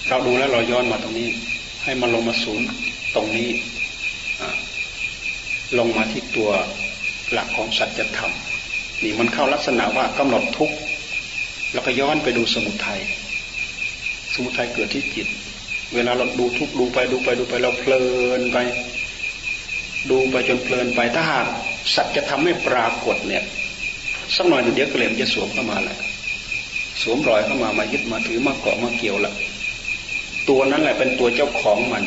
เราดูแล้วเราย้อนมาตรงนี้ ให้มันลงมาศูนย์ตรงนี้ลงมาที่ตัวหลักของสัจธรรมนี่มันเข้าลักษณะว่ากำหนดทุกข์ แล้วก็ย้อนไปดูสมุทัยสมุทัยเกิดที่จิต เวลาเราดูทุกดูไปดูไปดูไปเราเพลินไป ดูไปจนเพลินไปถ้าหากสัจจะทำให้ปรากฏเนี่ยสักหน่อยเดี๋ยวเกลียมจะสวมเข้ามาแหละสวมรอยเข้ามามายึดมาถือมาเกาะมาเกี่ยวละตัวนั้นแหละเป็นตัวเจ้าของมัน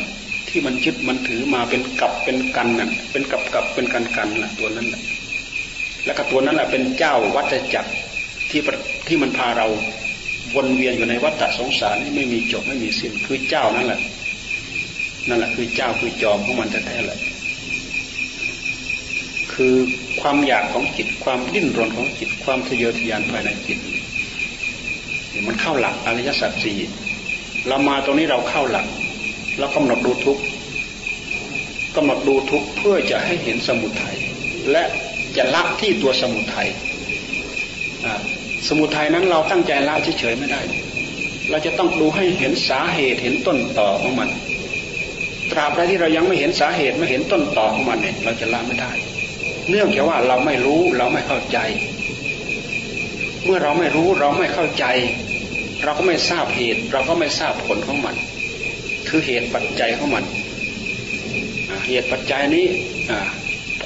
ที่มันยึดมันถือมาเป็นกับเป็นกันน่ะเป็นกับกับเป็นกันกันน่ะตัวนั้นแหละแล้วก็ตัวนั้นแหละเป็นเจ้าวัฏจักร ที่ที่มันพาเราวนเวียนอยู่ในวัฏสงสารที่ไม่มีจบไม่มีสิ้นคือเจ้านั่นแหละนั่นแหละคือเจ้าคือจอมของมันแท้ๆเลยคือความอยากของจิตความดิ้นรนของจิตความทะเยอทะยานภายในจิตมันเข้าหลักอริยสัจสี่เรามาตรงนี้เราเข้าหลักเรากำหนดดูทุกกำหนดดูทุกเพื่อจะให้เห็นสมุทัยและจะละที่ตัวสมุทัย สมุทัยนั้นเราตั้งใจละเฉยๆไม่ได้ เราจะต้องดูให้เห็นสาเหตุเห็นต้นต่อของมัน ตราบใดที่เรายังไม่เห็นสาเหตุไม่เห็นต้นต่อของมันเนี่ยเราจะละไม่ได้ เนื่องจากว่าเราไม่รู้เราไม่เข้าใจ เมื่อเราไม่รู้เราไม่เข้าใจ เราก็ไม่ทราบเหตุ เราก็ไม่ทราบผลของมัน คือเหตุปัจจัยของมันเหตุปัจจัยนี้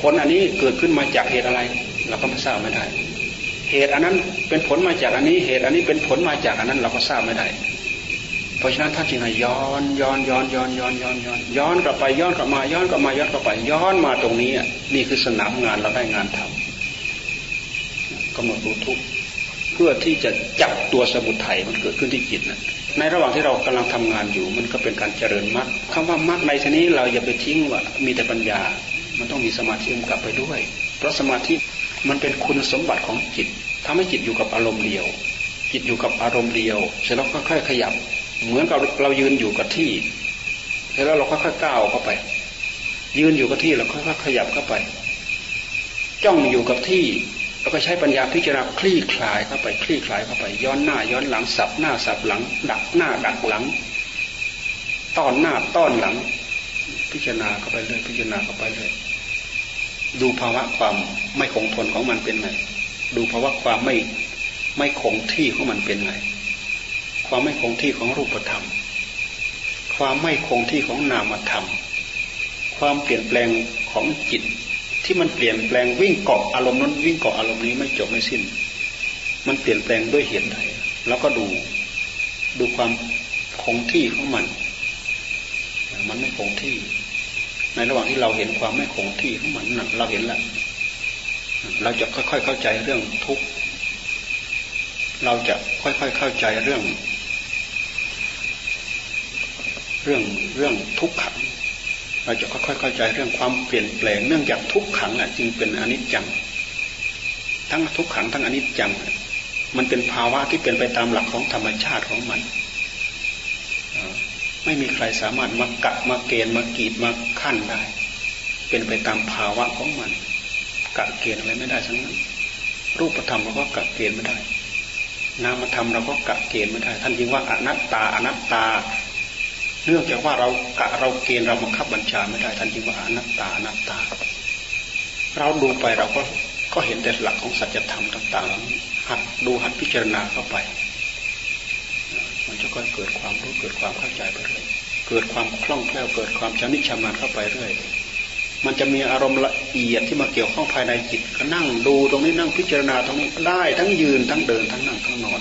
ผลอันนี้เกิดขึ้นมาจากเหตุอะไร เราก็ไม่ทราบไม่ได้ เหตุอันนั้นเป็นผลมาจากอันนี้เหตุ อันนี้เป็นผลมาจากอันนั้นเราก็ทราบไม่ได้ เพราะฉะนั้นท่านจึงให้ย้อนย้อนย้อนย้อนย้อนย้อนย้อนย้อนกลับไปย้อนกลับมาย้อนกลับมาย้อนกลับไปย้อนมาตรงนี้นี่คือสนามงานเราได้งานทำกำหนดรู้ทุกเพื่อที่จะจับตัวสมุทัยมันเกิดขึ้นที่จิตนะในระหว่างที่เรากำลังทำงานอยู่ มันก็เป็นการเจริญมรรคคำว่ามรรคในที่นี้เราอย่าไปทิ้งว่ามีแต่ปัญญา มันต้องมีสมาธิกลับไปด้วย เพราะสมาธิ มันเป็นคุณสมบัติของจิตทำให้จิตอยู่กับอารมณ์เดียว จิตอยู่กับอารมณ์เดียว เสร็จแล้วค่อยๆขยับ เหมือนกับเรายืนอยู่กับที่ เสร็จแล้วเราค่อยๆก้าวเข้าไป ยืนอยู่กับที่เราค่อยๆขยับเข้าไป จ้องอยู่กับที่เราก็ใช้ปัญญาพิจารณาคลี่คลายเข้าไปคลี่คลายเข้าไป ย้อนหน้าย้อนหลังสับหน้าสับหลัง ดักหน้าดักหลังต้อนหน้าต้อนหลัง พิจารณาเข้าไปเลยพิจารณาเข้าไปเลย ดูภาวะความไม่คงทนของมันเป็นไง ดูภาวะความไม่ไม่คงที่ของมันเป็นไง ความไม่คงที่ของรูปธรรม ความไม่คงที่ของนามธรรม ความเปลี่ยนแปลงของจิต ที่มันเปลี่ยนแปลงวิ่งเกาะอารมณ์นั้นวิ่งเกาะอารมณ์นี้ไม่จบไม่สิ้น มันเปลี่ยนแปลงด้วยเหตุใดแล้วก็ดูดูความคงที่ของมัน มันไม่คงที่ ในระหว่างที่เราเห็นความไม่คงที่ของมันเราเห็นแล้วเราจะค่อยๆเข้าใจเรื่องทุกข์เราจะค่อยๆเข้าใจเรื่อง เรื่องเรื่องทุกขัง เราจะค่อยๆเข้าใจเรื่องความเปลี่ยนแปลง เนื่องจากทุกขังอะจึงเป็นอนิจจัง ทั้งทุกขังทั้งอนิจจัง มันเป็นภาวะที่เป็นไปตามหลักของธรรมชาติของมัน ไม่มีใครสามารถมากะมาเกณฑ์มากีดมาขั้นได้ เป็นไปตามภาวะของมันกะเกณฑ์อะไรไม่ได้ทั้งนั้น รูปธรรมเราก็กะเกณฑ์ไม่ได้ นามธรรมเราก็กะเกณฑ์ไม่ได้ ท่านยิงว่าอนัตตาอนัตตา เนื่องจากว่าเรากะเราเกณฑ์เราบังคับบัญชาไม่ได้ ท่านยิงว่าอนัตตาอนัตตา เราดูไปเราก็ก็เห็นแต่หลักของสัจธรรมต่างๆหัดดูหัดพิจารณาเข้าไป จะค่อยเกิดความรู้เกิดความเข้าใจไปเรื่อยเกิดความคล่องแคล่วเกิดความชำนิชำนาญเข้าไปเรื่อยมันจะมีอารมณ์ละเอียดที่มาเกี่ยวข้องภายในจิตก็นั่งดูตรงนี้นั่งพิจารณาตรงนี้ได้ทั้งยืนทั้งเดินทั้งนั่งทั้งนอน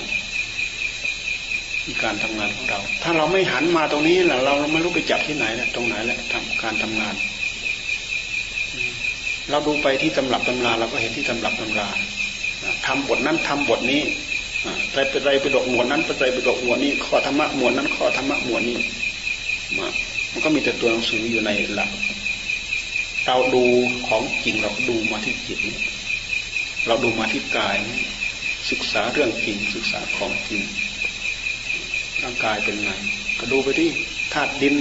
มีการทำงานของเรา ถ้าเราไม่หันมาตรงนี้แหละเราไม่รู้ไปจับที่ไหนแหละตรงไหนแหละทำการทำงาน เราดูไปที่ตำรับตำราเราก็เห็นที่ตำรับตำราทำบทนั้นทำบทนี้ ไตรไปไตรไปดกหมวดนั้นไปไตรไปดกหมวดนี้ ข้อธรรมะหมวดนั้น ข้อธรรมะหมวดนี้มามันก็มีแต่ตัวหนังสืออยู่ในหลัก เราดูของจริงเราดูมาที่จิตเราดูมาที่กาย ศึกษาเรื่องจริงศึกษาของจริงร่างกายเป็นไง ก็ดูไปที่ธาตุดิน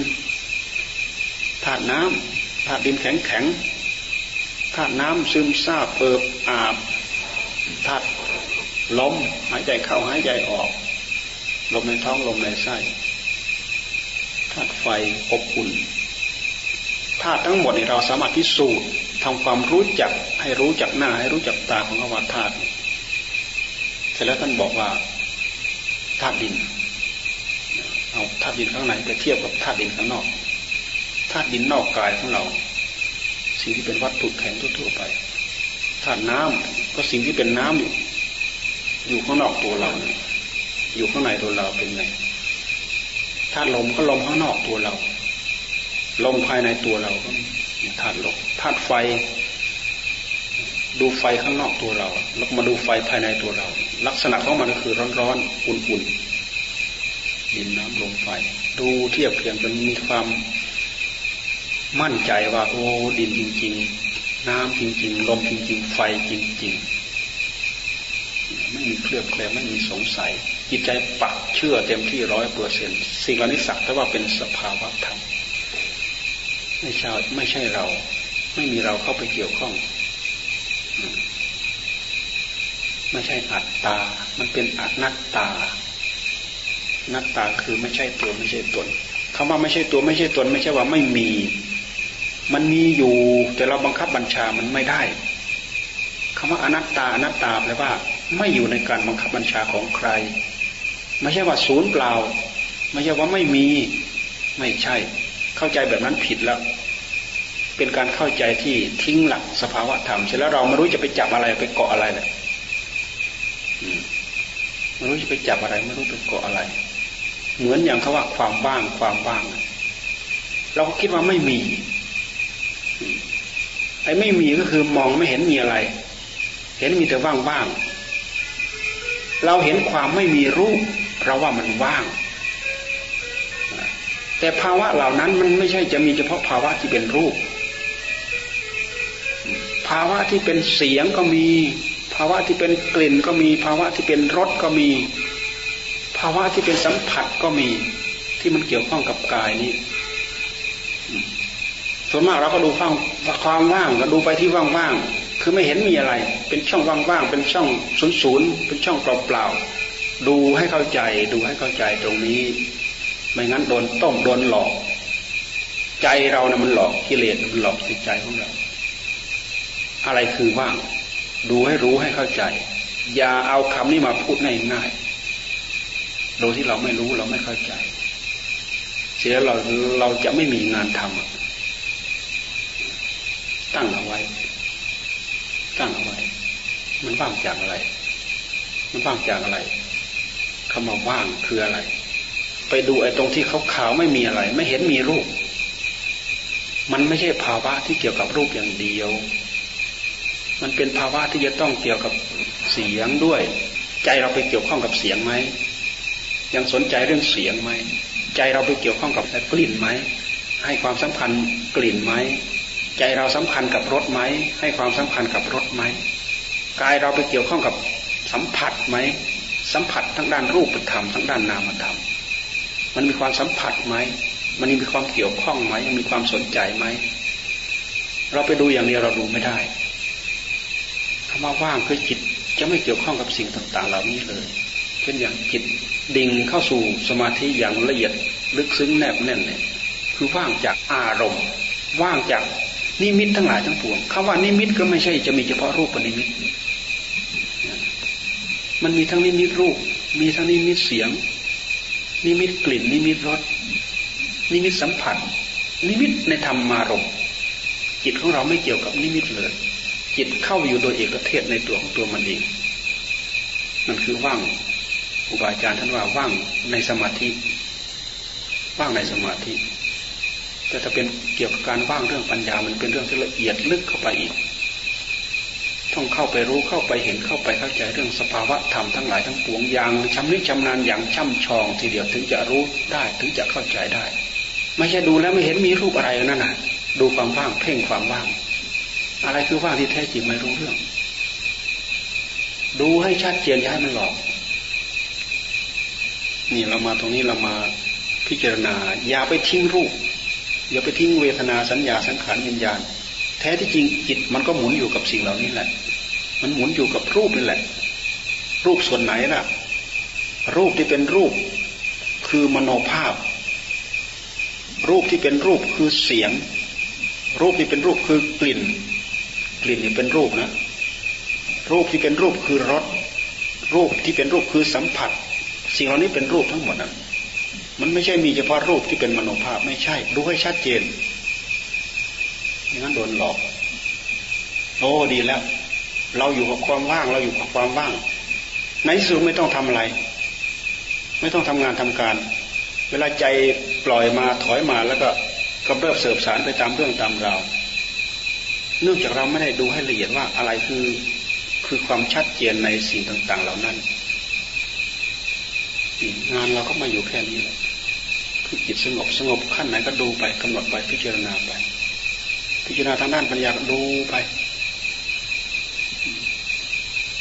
ธาตุน้ำธาตุดินแข็งแข็งธาตุน้ำซึมซาบเปิบอาบธาตุ ลมหายใจเข้าหายใจออก ลมในท้องลมในไส้ธาตุไฟอบอุ่นธาตุทั้งหมดนี่เราสามารถพิสูจน์ทำความรู้จักให้รู้จักหน้าให้รู้จักตาของอวธาตุเสร็จแล้วท่านบอกว่าธาตุดิน เอาธาตุดินข้างในไปเทียบกับธาตุดินข้างนอกธาตุดินนอกกายของเรา สิ่งที่เป็นวัตถุแข็งทั่วๆไปธาตุน้ำก็สิ่งที่เป็นน้ำอยู่ อยู่ข้างนอกตัวเรา อยู่ข้างในตัวเราเป็นไงธาตุลมก็ลมข้างนอกตัวเรา ลมภายในตัวเราก็ธาตุลมธาตุไฟ ดูไฟข้างนอกตัวเรา แล้วมาดูไฟภายในตัวเรา ลักษณะของมันก็คือร้อนๆอุ่นๆดินน้ำลมไฟ ดูเทียบเทียงจนมีความมั่นใจว่า โอ้ดินจริง ๆ น้ำจริง ๆ ลมจริง ๆ ไฟจริง ๆ ไม่มีเคลือบแคลงไม่มีสงสัย จิตใจปักเชื่อเต็มที่ร้อยเปอร์เซ็นสิ่งเหล่านี้สักแต่ว่าเป็นสภาวะธรรมไม่ใช่ไม่ใช่เรา ไม่มีเราเข้าไปเกี่ยวข้อง ไม่ใช่อัตตา มันเป็นอนัตตานัตตาคือไม่ใช่ตัวไม่ใช่ตนคำว่าไม่ใช่ตัวไม่ใช่ตน ไม่ใช่ว่าไม่มี มันมีอยู่แต่เราบังคับบัญชามันไม่ได้คำว่าอนัตตาอนัตตาแปลว่า ไม่อยู่ในการบังคับบัญชาของใคร ไม่ใช่ว่าศูนย์เปล่า ไม่ใช่ว่าไม่มีไม่ใช่ เข้าใจแบบนั้นผิดแล้ว เป็นการเข้าใจที่ทิ้งหลักสภาวะธรรมเสร็จแล้วเราไม่รู้จะไปจับอะไรไปเกาะอะไรเลยไม่รู้จะไปจับอะไรไม่รู้ไปเกาะอะไร เหมือนอย่างเขาว่าความว่างความว่าง เราก็คิดว่าไม่มีไอ้ไม่มีก็คือมองไม่เห็นมีอะไร เห็นมีแต่ว่างๆ เราเห็นความไม่มีรูปเราว่ามันว่าง แต่ภาวะเหล่านั้นมันไม่ใช่จะมีเฉพาะภาวะที่เป็นรูป ภาวะที่เป็นเสียงก็มี ภาวะที่เป็นกลิ่นก็มี ภาวะที่เป็นรสก็มี ภาวะที่เป็นสัมผัสก็มี ที่มันเกี่ยวข้องกับกายนี้ส่วนมากเราก็ดูฟังความว่างก็ดูไปที่ว่างๆ คือไม่เห็นมีอะไร เป็นช่องว่างๆ เป็นช่องศูนย์ๆเป็นช่องเปล่าๆ ดูให้เข้าใจ ดูให้เข้าใจตรงนี้ ไม่งั้นโดนต้มโดนหลอก ใจเรานะ่ะมันหลอกกิเลสมันหลอกจิตใจของเรา อะไรคือว่าง ดูให้รู้ให้เข้าใจ อย่าเอาคำนี้มาพูดง่ายๆ โดยที่เราไม่รู้เราไม่เข้าใจ เสียเราเราจะไม่มีงานทำตั้งเอาไว้ ตั้งเอาไว้มันว่างจากอะไร มันว่างจากอะไรคำว่าว่างคืออะไร ไปดูไอ้ตรงที่เขาขาวไม่มีอะไร ไม่เห็นมีรูป มันไม่ใช่ภาวะที่เกี่ยวกับรูปอย่างเดียว มันเป็นภาวะที่จะต้องเกี่ยวกับเสียงด้วย ใจเราไปเกี่ยวข้องกับเสียงไหม ยังสนใจเรื่องเสียงไหม ใจเราไปเกี่ยวข้องกับกลิ่นไหม ให้ความสำคัญกลิ่นไหม ใจเราสัมพันธ์กับรถไหม ให้ความสัมพันธ์กับรถไหมกายเราไปเกี่ยวข้องกับสัมผัสไหม สัมผัสทั้งด้านรูปธรรมทั้งด้านนามธรรมมันมีความสัมผัสไหม มันมีความเกี่ยวข้องไหมมีความสนใจไหม เราไปดูอย่างเดียวเราดูไม่ได้คำว่าว่างคือจิตจะไม่เกี่ยวข้องกับสิ่งต่างๆ เหล่านี้เลย เช่นอย่างจิตดิ่งเข้าสู่สมาธิอย่างละเอียดลึกซึ้งแนบแน่นเนี่ย คือว่างจากอารมณ์ ว่างจาก นิมิตทั้งหลายทั้งปวงคำว่านิมิตก็ไม่ใช่จะมีเฉพาะรูปนิมิต มันมีทั้งนิมิตรูป มีทั้งนิมิตเสียง นิมิตกลิ่น นิมิตรส นิมิตสัมผัส นิมิตในธรรมารมณ์ จิตของเราไม่เกี่ยวกับนิมิตเลย จิตเข้าอยู่โดยเอกเทศในตัวของตัวมันเองนั่นคือว่างครูบาอาจารย์ท่านว่าว่างในสมาธิ ว่างในสมาธิ แต่ถ้าเป็นเกี่ยวกับการว่างเรื่องปัญญามันเป็นเรื่องที่ละเอียดลึกเข้าไปอีก ต้องเข้าไปรู้เข้าไปเห็นเข้าไปเข้าใจเรื่องสภาวะธรรมทั้งหลายทั้งปวงอย่างชำนิชำนาญอย่างช่ำชอง ทีเดียวถึงจะรู้ได้ถึงจะเข้าใจได้ ไม่ใช่ดูแล้วไม่เห็นมีรูปอะไรนั่นน่ะ ดูความว่างเพ่งความว่าง อะไรคือว่างที่แท้จริงไม่รู้เรื่อง ดูให้ชัดเจนอย่าให้มันหลอกนี่เรามาตรงนี้เรามาพิจารณาอย่าไปทิ้งรูป อย่าไปทิ้งเวทนาสัญญาสังขารวิญญาณ แท้ที่จริงจิตมันก็หมุนอยู่กับสิ่งเหล่านี้แหละ มันหมุนอยู่กับรูปนี่แหละ รูปส่วนไหนล่ะ รูปที่เป็นรูปคือมโนภาพ รูปที่เป็นรูปคือเสียง รูปที่เป็นรูปคือกลิ่น กลิ่นนี่เป็นรูปนะ รูปที่เป็นรูปคือรสรูปที่เป็นรูปคือสัมผัส สิ่งเหล่านี้เป็นรูปทั้งหมดนะ มันไม่ใช่มีเฉพาะรูปที่เป็นมโนภาพไม่ใช่ดูให้ชัดเจนอย่างนั้นโดนหลอกโอ้ดีแล้ว เราอยู่กับความว่าง เราอยู่กับความว่าง ในสุดไม่ต้องทำอะไร ไม่ต้องทำงานทำการ เวลาใจปล่อยมาถอยมาแล้วก็กำเริบเสบสารไปตามเรื่องตามราวเนื่องจากเราไม่ได้ดูให้ละเอียดว่าอะไรคือคือความชัดเจนในสิ่งต่าง ๆ เหล่านั้นงานเราก็มาอยู่แค่นี้แหละ คือจิตสงบสงบขั้นไหนก็ดูไปกำหนดไปพิจารณาไป พิจารณาทางด้านปัญญาก็ดูไป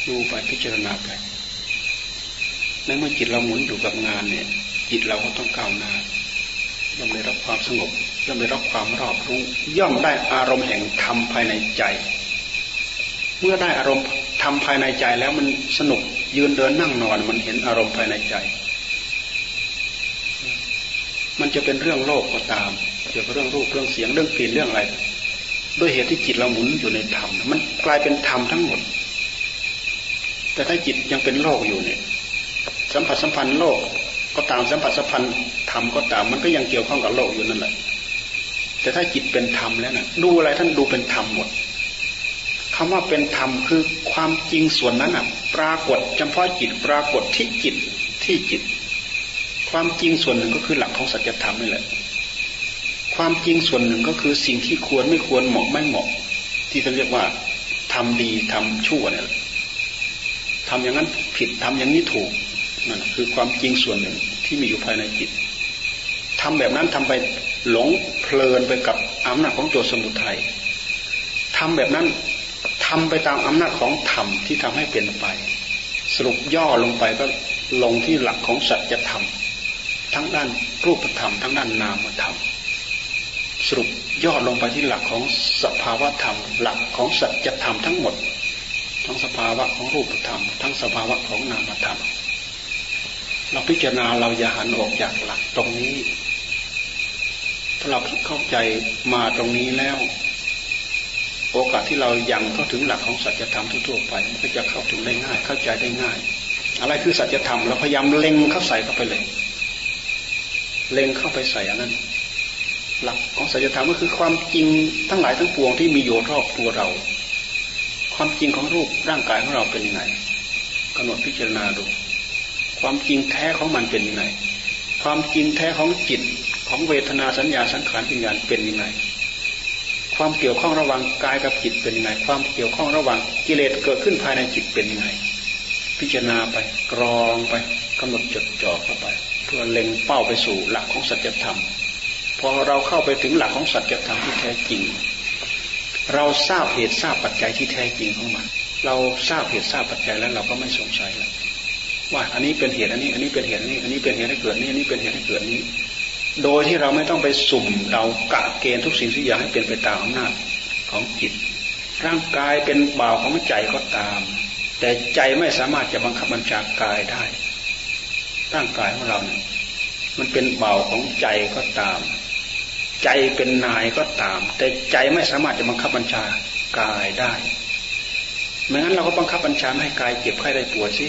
ดูไปพิจารณาไปในเมื่อจิตเราหมุนอยู่กับงานเนี่ย จิตเราก็ต้องก้าวหน้าย่อมได้รับความสงบย่อมได้รับความรอบรู้ ย่อมได้อารมณ์แห่งธรรมภายในใจ เมื่อได้อารมณ์ทำภายในใจแล้วมันสนุกยืนเดินนั่งนอนมันเห็นอารมณ์ภายในใจ มันจะเป็นเรื่องโลกก็ตาม เกี่ยวกับเรื่องรูปเรื่องเสียงเรื่องกลิ่นเรื่องอะไร ด้วยเหตุที่จิตเราหมุนอยู่ในธรรมมันกลายเป็นธรรมทั้งหมด แต่ถ้าจิตยังเป็นโลกอยู่เนี่ย สัมผัสสัมพันธ์โลกก็ตามสัมผัสสัมพันธ์ธรรมก็ตาม มันก็ยังเกี่ยวข้องกับโลกอยู่นั่นแหละแต่ถ้าจิตเป็นธรรมแล้วนะดูอะไรท่านดูเป็นธรรมหมดคำว่าเป็นธรรมคือความจริงส่วนนั้นอะ ปรากฏเฉพาะจิตปรากฏที่จิตที่จิต ความจริงส่วนหนึ่งก็คือหลักของสัจธรรมนี่แหละ ความจริงส่วนหนึ่งก็คือสิ่งที่ควรไม่ควรเหมาะไม่เหมาะ ที่จะเรียกว่าทำดีทำชั่วเนี่ยทำอย่างนั้นผิดทำอย่างนี้ถูกนั่นคือความจริงส่วนหนึ่งที่มีอยู่ภายในจิตทำแบบนั้นทำไปหลงเพลินไปกับอำนาจของตัวสมุทัยทำแบบนั้นทำไปตามอำนาจของธรรมที่ทำให้เป็นไป สรุปย่อลงไปก็ลงที่หลักของสัจธรรม ทั้งด้านรูปธรรม ทั้งด้านนามธรรม สรุปย่อลงไปที่หลักของสภาวะธรรม หลักของสัจธรรมทั้งหมด ทั้งสภาวะของรูปธรรม ทั้งสภาวะของนามธรรม เราพิจารณาเราอย่าหันออกจากหลักตรงนี้ถ้าเราเข้าใจมาตรงนี้แล้ว โอกาสที่เรายังเข้าถึงหลักของสัจธรรมทั่วๆไปมันก็จะเข้าถึงได้ง่าย เข้าใจได้ง่าย อะไรคือสัจธรรมเราพยายามเล็งเข้าใส่เข้าไปเลย เล็งเข้าไปใส่อันนั้น หลักของสัจธรรมก็คือความจริงทั้งหลายทั้งปวงที่มีอยู่รอบตัวเรา ความจริงของรูปร่างกายของเราเป็นยังไงกำหนดพิจารณาดู ความจริงแท้ของมันเป็นยังไง ความจริงแท้ของจิตของเวทนาสัญญาสังขารวิญญาณเป็นยังไงความเกี่ยวข้องระหว่างกายกับจิตเป็นยังไง ความเกี่ยวข้องระหว่างกิเลสเกิดขึ้นภายในจิตเป็นยังไง พิจารณาไปกรองไปกำหนดจดจ่อเข้าไป พื่อเล็งเป้าไปสู่หลักของสัจธรรมพอเราเข้าไปถึงหลักของสัจธรรมที่แท้จริง เราทราบเหตุทราบปัจจัยที่แท้จริงของมัน เราทราบเหตุทราบปัจจัยแล้วเราก็ไม่สงสัยแล้วว่าอันนี้เป็นเหตุอันนี้ อันนี้เป็นเหตุนนี้ อันนี้เป็นเหตุให้เกิดนี้อันนี้เป็นเหตุให้เกิดนี้ โดยที่เราไม่ต้องไปสุ่มเรากะเกณฑ์ทุกสิ่งทุกอย่างให้เป็นไปตามอำนาจของจิต ร่างกายเป็นบ่าวของใจก็ตาม แต่ใจไม่สามารถจะบังคับบัญชากายได้ ร่างกายของเราเนี่ยมันเป็นเบาของใจก็ตาม ใจเป็นนายก็ตาม แต่ใจไม่สามารถจะบังคับบัญชากายได้ไม่งั้นเราก็บังคับบัญชาไม่ให้กายเจ็บไข้ได้ปวดสิ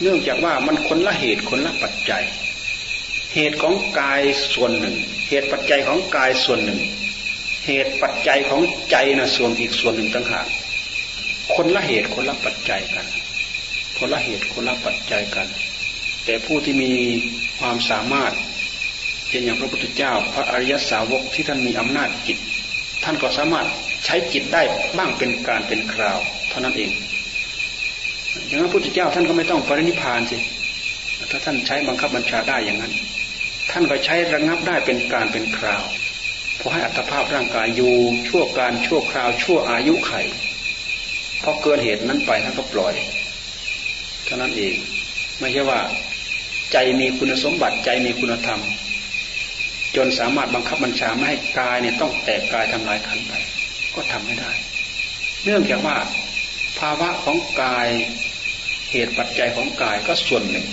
เนื่องจากว่ามันคนละเหตุคนละปัจจัย เหตุของกายส่วนหนึ่ง เหตุปัจจัยของกายส่วนหนึ่ง เหตุปัจจัยของใจนะส่วนอีกส่วนหนึ่งต่างหากคนละเหตุคนละปัจจัยกัน คนละเหตุคนละปัจจัยกัน แต่ผู้ที่มีความสามารถเช่นอย่างพระพุทธเจ้า พระอริยสาวกที่ท่านมีอำนาจจิต ท่านก็สามารถใช้จิตได้บ้างเป็นการเป็นคราว เท่านั้นเองอย่างนั้นพระพุทธเจ้าท่านก็ไม่ต้องปรินิพานสิถ้าท่านใช้บังคับบัญชาได้อย่างนั้น ท่านก็ใช้ระงับได้เป็นการเป็นคราวพอให้อัตภาพร่างกายอยู่ชั่วการชั่วคราวชั่วอายุไขพอเกินเหตุนั้นไปท่านก็ปล่อยเท่านั้นเอง ไม่ใช่ว่า ใจมีคุณสมบัติใจมีคุณธรรม จนสามารถบังคับบัญชาไม่ให้กายเนี่ยต้องแตกกายทำลายขันไป ก็ทำไม่ได้ เนื่องจากว่า ภาวะของกายเหตุปัจจัยของกายก็ส่วนหนึ่ง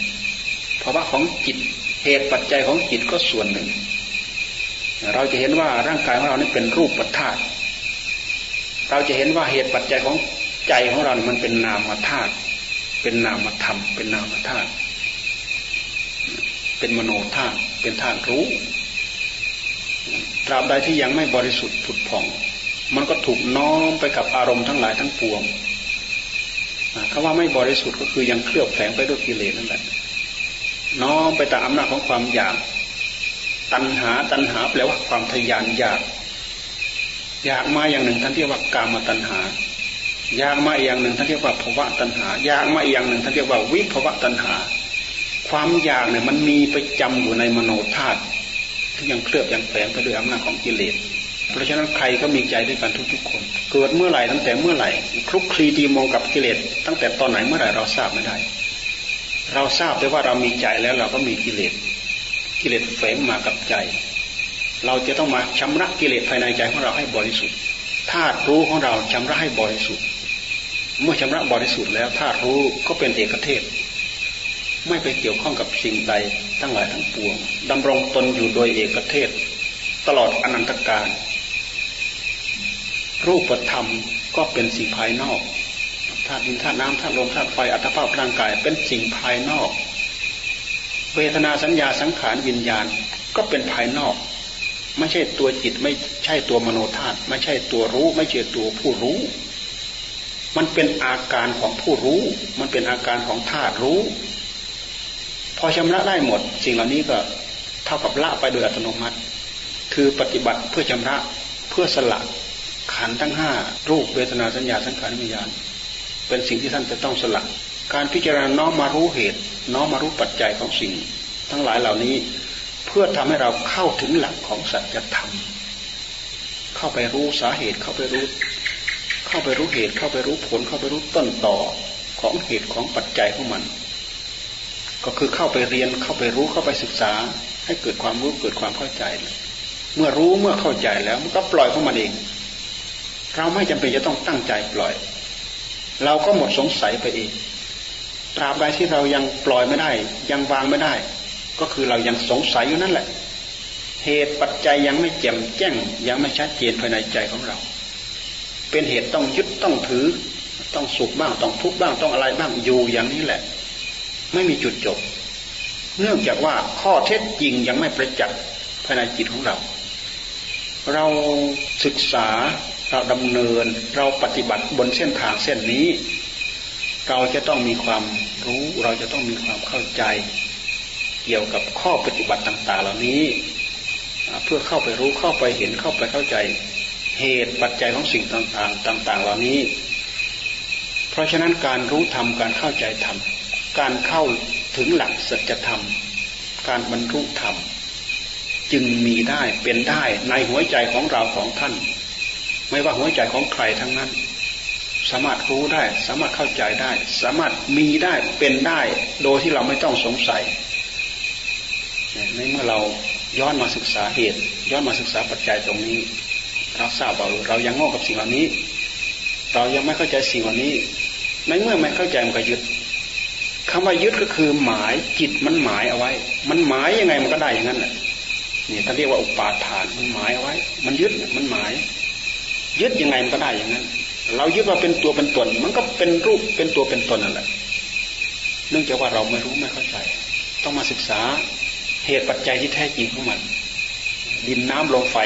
ภาวะของจิตเหตุปัจจัยของจิตก็ส่วนหนึ่ง เราจะเห็นว่าร่างกายของเรานี่เป็นรูปธาตุเราจะเห็นว่าเหตุปัจจัยของใจของเรา มันเป็นนามธาตุเป็นนามธรรม เป็นนามธาตุ เป็นมโนธาตุเป็นธาตุรู้ ตราบใดที่ยังไม่บริสุทธิ์ผุดผ่อง มันก็ถูกน้อมไปกับอารมณ์ทั้งหลายทั้งปวงคำว่าไม่บริสุทธิ์ก็คือยังเคลือบแฝงไปด้วยกิเลสนั่นแหละน้อมไปตามอำนาจของความอยาก ตัณหาตัณหาแปลว่าความทยานอยาก อยากมาอย่างหนึ่งท่านเรียกว่ากามตัณหา อยากมาอย่างหนึ่งท่านเรียกว่าภวะตัณหา อยากมาอย่างหนึ่งท่านเรียกว่าวิภวะตัณหา ความอยากเนี่ยมันมีประจำอยู่ในมโนธาตุที่ยังเคลือบยังแฝงไปด้วยอำนาจของกิเลส เพราะฉะนั้นใครก็มีใจด้วยกันทุกๆคน เกิดเมื่อไหร่ตั้งแต่เมื่อไหร่คลุกคลีตีมองกับกิเลส ตั้งแต่ตอนไหนเมื่อไหร่เราทราบไม่ได้ เราทราบได้ว่าเรามีใจแล้วเราก็มีกิเลส กิเลสแฝงมากับใจ เราจะต้องมาชำระกิเลสภายในใจของเราให้บริสุทธิ์ธาตุรู้ของเราชำระให้บริสุทธิ์ เมื่อชำระบริสุทธิ์แล้วธาตุรู้ก็เป็นเอกเทศ ไม่ไปเกี่ยวข้องกับสิ่งใดทั้งหลายทั้งปวงดำรงตนอยู่โดยเอกเทศ ตลอดอนันตกาลรูปธรรมก็เป็นสิ่งภายนอกธาตุดินธาตุน้ำธาตุลมธาตุไฟอัตภาพร่างกายเป็นสิ่งภายนอก เวทนาสัญญาสังขารวิญญาณก็เป็นภายนอก ไม่ใช่ตัวจิตไม่ใช่ตัวมโนธาตุไม่ใช่ตัวรู้ ไม่ใช่ตัวผู้รู้ มันเป็นอาการของผู้รู้ มันเป็นอาการของธาตุรู้ อชำระได้หมด สิ่งเหล่านี้ก็เท่ากับละไปโดยอัตโนมัติ คือปฏิบัติเพื่อชำระเพื่อสละขันทั้งห้ารูปเวทนาสัญญาสังขารวิญญาณ เป็นสิ่งที่ท่านจะต้องสละ การพิจารณาน้อมมารู้เหตุ น้อมมารู้ปัจจัยของสิ่ง ทั้งหลายเหล่านี้เพื่อทำให้เราเข้าถึงหลักของสัจธรรมเข้าไปรู้สาเหตุเข้าไปรู้ เข้าไปรู้เหตุเข้าไปรู้ผลเข้าไปรู้ต้นต่อของเหตุของปัจจัยของมัน ก็คือเข้าไปเรียนเข้าไปรู้เข้าไปศึกษา ให้เกิดความรู้เกิดความเข้าใจ เมื่อรู้เมื่อเข้าใจแล้วมันก็ปล่อยของมันเอง เราไม่จำเป็นจะต้องตั้งใจปล่อย เราก็หมดสงสัยไปเองตราบใดที่เรายังปล่อยไม่ได้ ยังวางไม่ได้ ก็คือเรายังสงสัยอยู่นั่นแหละ เหตุปัจจัยยังไม่แจ่มแจ้ง ยังไม่ชัดเจนภายในใจของเรา เป็นเหตุต้องยึดต้องถือ ต้องสุขบ้างต้องทุกข์บ้างต้องอะไรบ้างอยู่อย่างนี้แหละ ไม่มีจุดจบ เนื่องจากว่าข้อเท็จจริงยังไม่ประจักษ์ภายในจิตของเรา เราศึกษาเราดำเนินเราปฏิบัติบนเส้นทางเส้นนี้ เราจะต้องมีความรู้เราจะต้องมีความเข้าใจ เกี่ยวกับข้อปฏิบัติต่าง ๆ เหล่านี้ เพื่อเข้าไปรู้เข้าไปเห็นเข้าไปเข้าใจเหตุปัจจัยของสิ่งต่างๆ ต่าง ๆ เหล่านี้ เพราะฉะนั้นการรู้ธรรมการเข้าใจธรรม การเข้าถึงหลักสัจธรรม การบรรลุธรรม จึงมีได้เป็นได้ในหัวใจของเราของท่าน ไม่ว่าหัวใจของใครทั้งนั้น สามารถรู้ได้ สามารถเข้าใจได้ สามารถมีได้เป็นได้โดยที่เราไม่ต้องสงสัยในเมื่อเราย้อนมาศึกษาเหตุ ย้อนมาศึกษาปัจจัยตรงนี้ เราทราบว่าเรายังง่กับสิ่งเหล่านี้ เรายังไม่เข้าใจสิ่งเหล่านี้ในเมื่อไม่เข้าใจมันก็ยึด คำว่ายึดก็คือหมายจิตมันหมายเอาไว้ มันหมายยังไงมันก็ได้อย่างนั้นแหละนี่ท่านเรียกว่าอุปาทานมันหมายเอาไว้ มันยึดมันหมาย ยึดยังไงมันก็ได้อย่างนั้น เรายึดว่าเป็นตัวเป็นตน มันก็เป็นรูปเป็นตัวเป็นตนนั่นแหละ เนื่องจากว่าเราไม่รู้ไม่เข้าใจ ต้องมาศึกษาเหตุปัจจัยที่แท้จริงของมัน ดินน้ำลมไฟ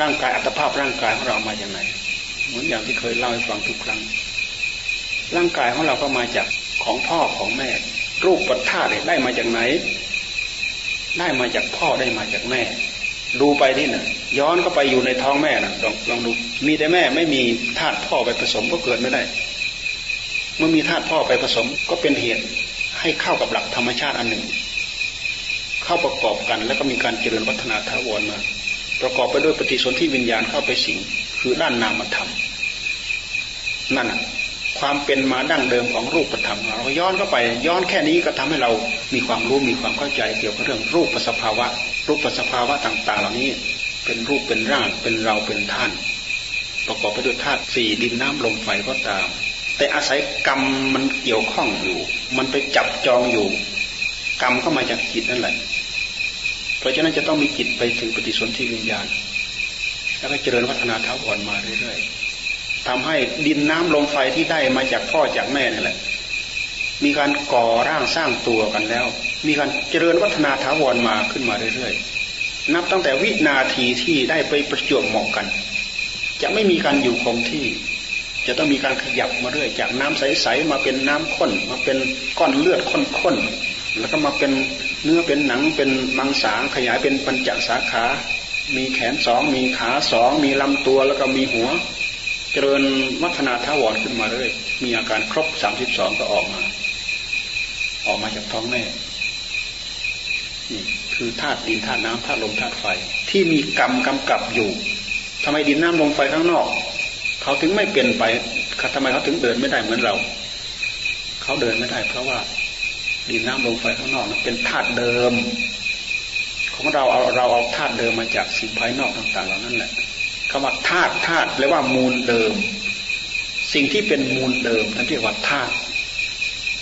ร่างกายอัตภาพร่างกายของเรามาอย่างไรเหมือนอย่างที่เคยเล่าให้ฟังทุกครั้ง ร่างกายของเราก็มาจาก ของพ่อของแม่ รูปปัจธาตุได้มาจากไหน ได้มาจากพ่อได้มาจากแม่ ดูไปที่นะย้อนก็ไปอยู่ในท้องแม่นะลองลองดู มีแต่แม่ไม่มีธาตุพ่อไปผสมก็เกิดไม่ได้ เมื่อมีธาตุพ่อไปผสมก็เป็นเหตุให้เข้ากับหลักธรรมชาติอันหนึ่ง เข้าประกอบกันแล้วก็มีการเจริญวัฒนาทาวรมาประกอบไปด้วยปฏิสนธิวิญญาณเข้าไปสิงคือด้านนามธรรมนั่น ความเป็นมาดั้งเดิมของรูปธรรมเราย้อนเข้าไปย้อนแค่นี้ก็ทำให้เรามีความรู้มีความเข้าใจเกี่ยวกับเรื่องรูปสภาวะ รูปสภาวะต่าง ๆ เหล่านี้เป็นรูปเป็นร่างเป็นเราเป็นท่าน ประกอบไปด้วยธาตุสี่ดินน้ำลมไฟก็ตาม แต่อาศัยกรรมมันเกี่ยวข้องอยู่ มันไปจับจองอยู่ กรรมก็มาจากจิตนั่นแหละ เพราะฉะนั้นจะต้องมีจิตไปถึงปฏิสนธิวิญญาณ แล้วก็เจริญวัฒนาเท้าอ่อนมาเรื่อยๆ ทำให้ดินน้ำลมไฟที่ได้มาจากพ่อจากแม่นี่แหละ มีการก่อร่างสร้างตัวกันแล้ว มีการเจริญวัฒนาถาวรมาขึ้นมาเรื่อยๆ นับตั้งแต่วินาทีที่ได้ไปประจวบเหมาะกัน จะไม่มีการอยู่คงที่ จะต้องมีการขยับมาเรื่อย จากน้ำใสๆมาเป็นน้ำข้น มาเป็นก้อนเลือดข้นๆ แล้วก็มาเป็นเนื้อเป็นหนังเป็นมังสาขยายเป็นปัญจสาขา มีแขนสองมีขาสองมีลำตัวแล้วก็มีหัว จริญวัฒนาทาวรขึ้นมาเรื่อยมีอาการครบสามสิบสองก็ออกมา ออกมาจากท้องแม่นี่คือธาตุดินธาตุน้ำธาตุลมธาตุไฟ ที่มีกรรมกำกับอยู่ทำไมดินน้ำลมไฟข้างนอก เขาถึงไม่เปลี่ยนไปทำไมเขาถึงเดินไม่ได้เหมือนเรา เขาเดินไม่ได้ เพราะว่าดินน้ำลมไฟข้างนอกเป็นธาตุเดิม ของเราเอาเราเอาธาตุเดิมมาจากสิ่งภายนอกต่างๆเหล่านั้นแหละ คำว่าธาตุธาตุแปลว่ามูลเดิม สิ่งที่เป็นมูลเดิมท่านเรียกว่าธาตุ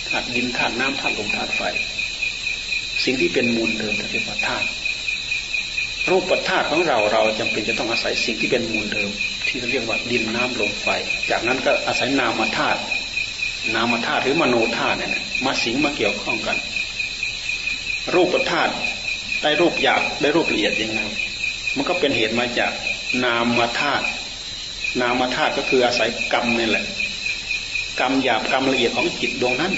ธาตุดินธาตุน้ำธาตุลมธาตุไฟ สิ่งที่เป็นมูลเดิมท่านเรียกว่าธาตุรูปธาตุของเราเราจำเป็นจะต้องอาศัยสิ่งที่เป็นมูลเดิม ที่เรียกว่าดินน้ำลมไฟ จากนั้นก็อาศัยนามธาตุนามธาตุหรือมโนธาตุเนี่ยมาสิงมาเกี่ยวข้องกัน รูปธาตุได้รูปหยาบได้รูปละเอียดยังไงมันก็เป็นเหตุมาจาก นามธาตุนามธาตุก็คืออาศัยกรรมนี่แหละ กรรมหยาบกรรมละเอียดของจิตดวงนั้น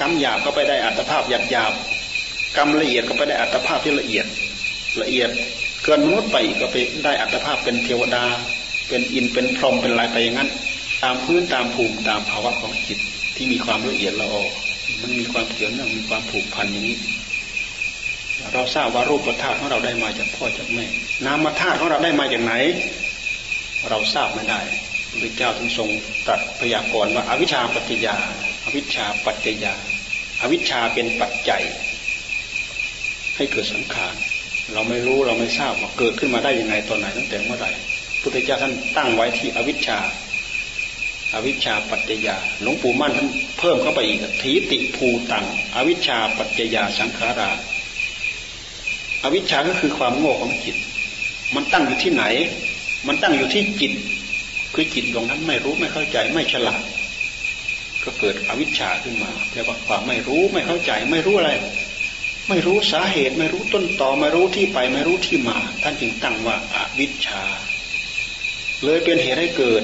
กรรมหยาบก็ไปได้อัตภาพหยาบหยาบกรรมละเอียดก็ไปได้อัตภาพที่ละเอียดละเอียด เกินมนุษย์ไปก็ไปได้อัตภาพเป็นเทวดา เป็นอินเป็นพรหมเป็นลายไปอย่างนั้น ตามพื้นตามภูมิตามภาวะของจิตที่มีความละเอียดละออมันมีความเกี่ยวเนื่องมีความผูกพันอย่างนี้ เราทราบว่ารูปธาตุของเราได้มาจากพ่อจากแม่ นามธาตุของเราได้มาจากไหน เราทราบไม่ได้พระเจ้าถึงทรงตรัสพยากรณ์ว่าอาวิชชาปัจจยาอาวิชชาปัจจยาอาวิชชาเป็นปัจจัย ให้เกิดสังขาร เราไม่รู้เราไม่ทราบว่าเกิดขึ้นมาได้ยังไงตอนไหนตั้งแต่เมื่อไหร่พุทธเจ้าท่านตั้งไว้ที่อวิชชาอาวิชชาปัจจยาหลวงปู่มั่นท่านเพิ่มเข้าไปอีกทีติภูตังอวิชชาปัจจยาสังขารา อวิชชาก็คือความโง่ของจิต มันตั้งอยู่ที่ไหน มันตั้งอยู่ที่จิต คือจิตดวงนั้นไม่รู้ไม่เข้าใจไม่ฉลาด ก็เกิดอวิชชาขึ้นมาเรียกว่าความไม่รู้ไม่เข้าใจ ไม่รู้อะไร ไม่รู้สาเหตุ ไม่รู้ต้นตอไม่รู้ที่ไปไม่รู้ที่มา ท่านจึงตั้งว่าอาวิชชา เลยเป็นเหตุให้เกิด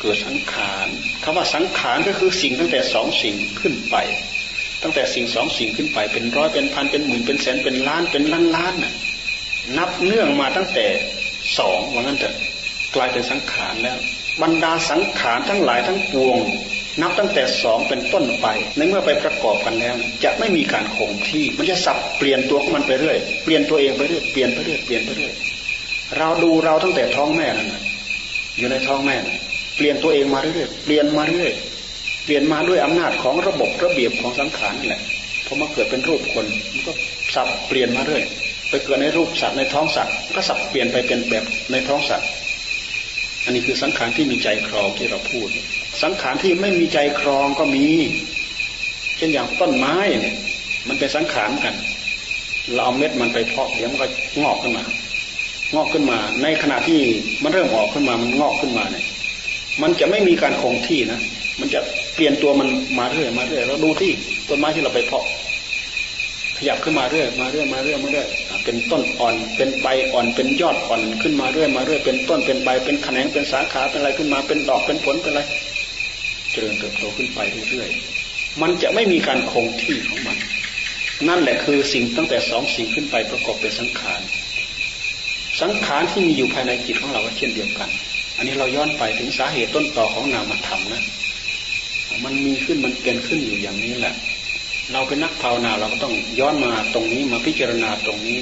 เกิดสังขารคำว่าสังขารก็คือสิ่งตั้งแต่สองสิ่งขึ้นไป ตั้งแต่สิ่งสองสิ่งขึ้นไปเป็นร้อยเป็นพันเป็นหมื่นเป็นแสนเป็นล้านเป็นล้านล้านน่ะนับเนื่องมาตั้งแต่สองว่างั้นเถอะกลายเป็นสังขารแล้ว บรรดาสังขารทั้งหลายทั้งปวง นับตั้งแต่สองเป็นต้นไป ในเมื่อไปประกอบกันแล้ว จะไม่มีการคงที่ มันจะสับเปลี่ยนตัวของมันไปเรื่อยเปลี่ยนตัวเองไปเรื่อยเปลี่ยนไปเรื่อยเปลี่ยนไปเรื่อยเราดูเราตั้งแต่ท้องแม่นั่นอยู่ในท้องแม่ เปลี่ยนตัวเองมาเรื่อยเปลี่ยนมาเรื่อย เปลี่ยนมาด้วยอำนาจของระบบระเบียบของสังขารนี่แหละพอมาเกิดเป็นรูปคนมันก็สับเปลี่ยนมาเรื่อยไปเกิดในรูปสัตว์ในท้องสัตว์ก็สับเปลี่ยนไปเป็นแบบในท้องสัตว์ อันนี้คือสังขารที่มีใจครองที่เราพูด สังขารที่ไม่มีใจครองก็มี เช่นอย่างต้นไม้เนี่ยมันเป็นสังขารกัน เราเอาเม็ดมันไปเพาะเดี๋ยวมันก็งอกขึ้นมา งอกขึ้นมา ในขณะที่มันเริ่มออกขึ้นมามันงอกขึ้นมาเนี่ย มันจะไม่มีการคงที่นะ มันจะ เปลี่ยนตัวมันมาเรื่อยมาเรื่อยเราดูที่ต้นไม้ที่เราไปเพาะ ขยับขึ้นมาเรื่อยมาเรื่อยมาเรื่อยมาเรื่อยเป็นต้นอ่อน เป็นใบอ่อนเป็นยอดอ่อนขึ้นมาเรื่อยมาเรื่อยเป็นต้นเป็นใบเป็นแขนงเป็นสาขาเป็นอะไรขึ้นมาเป็นดอกเป็นผลเป็นอะไร เจริญเติบโตขึ้นไปเรื่อยๆมันจะไม่มีการคงที่ของมัน นั่นแหละคือสิ่งตั้งแต่สองสิ่งขึ้นไปประกอบเป็นสังขารสังขารที่มีอยู่ภายในจิตของเราเช่นเดียวกัน อันนี้เราย้อนไปถึงสาเหตุต้นต่อของนามธรรมนะ มันมีขึ้นมันเป็นขึ้นอยู่อย่างนี้แหละ เราเป็นนักภาวนาเราก็ต้องย้อนมาตรงนี้มาพิจารณาตรงนี้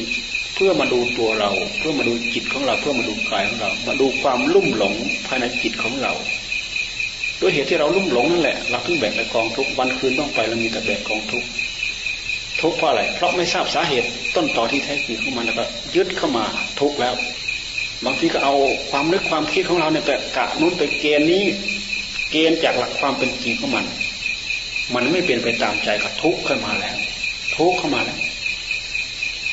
เพื่อมาดูตัวเรา เพื่อมาดูจิตของเรา เพื่อมาดูกายของเรา มาดูความลุ่มหลงภายในจิตของเราด้วยเหตุที่เราลุ่มหลงนั่นแหละเราถึงแบกไปกองทุกวันคืนต้องไปเรามีแต่แบกกองทุกทุกเพราะอะไร เพราะไม่ทราบสาเหตุต้นต่อที่แท้จริงของมันแล้วก็ยึดเข้ามาทุกแล้ว บางทีก็เอาความนึกความคิดของเราเนี่ยไปกะนู้นไปเกณฑ์นี้ เกณฑ์จากหลักความเป็นจริงของมัน มันไม่เป็นไปตามใจก็ทุกข์ขึ้นมาแล้ว ทุกข์เข้ามาแล้ว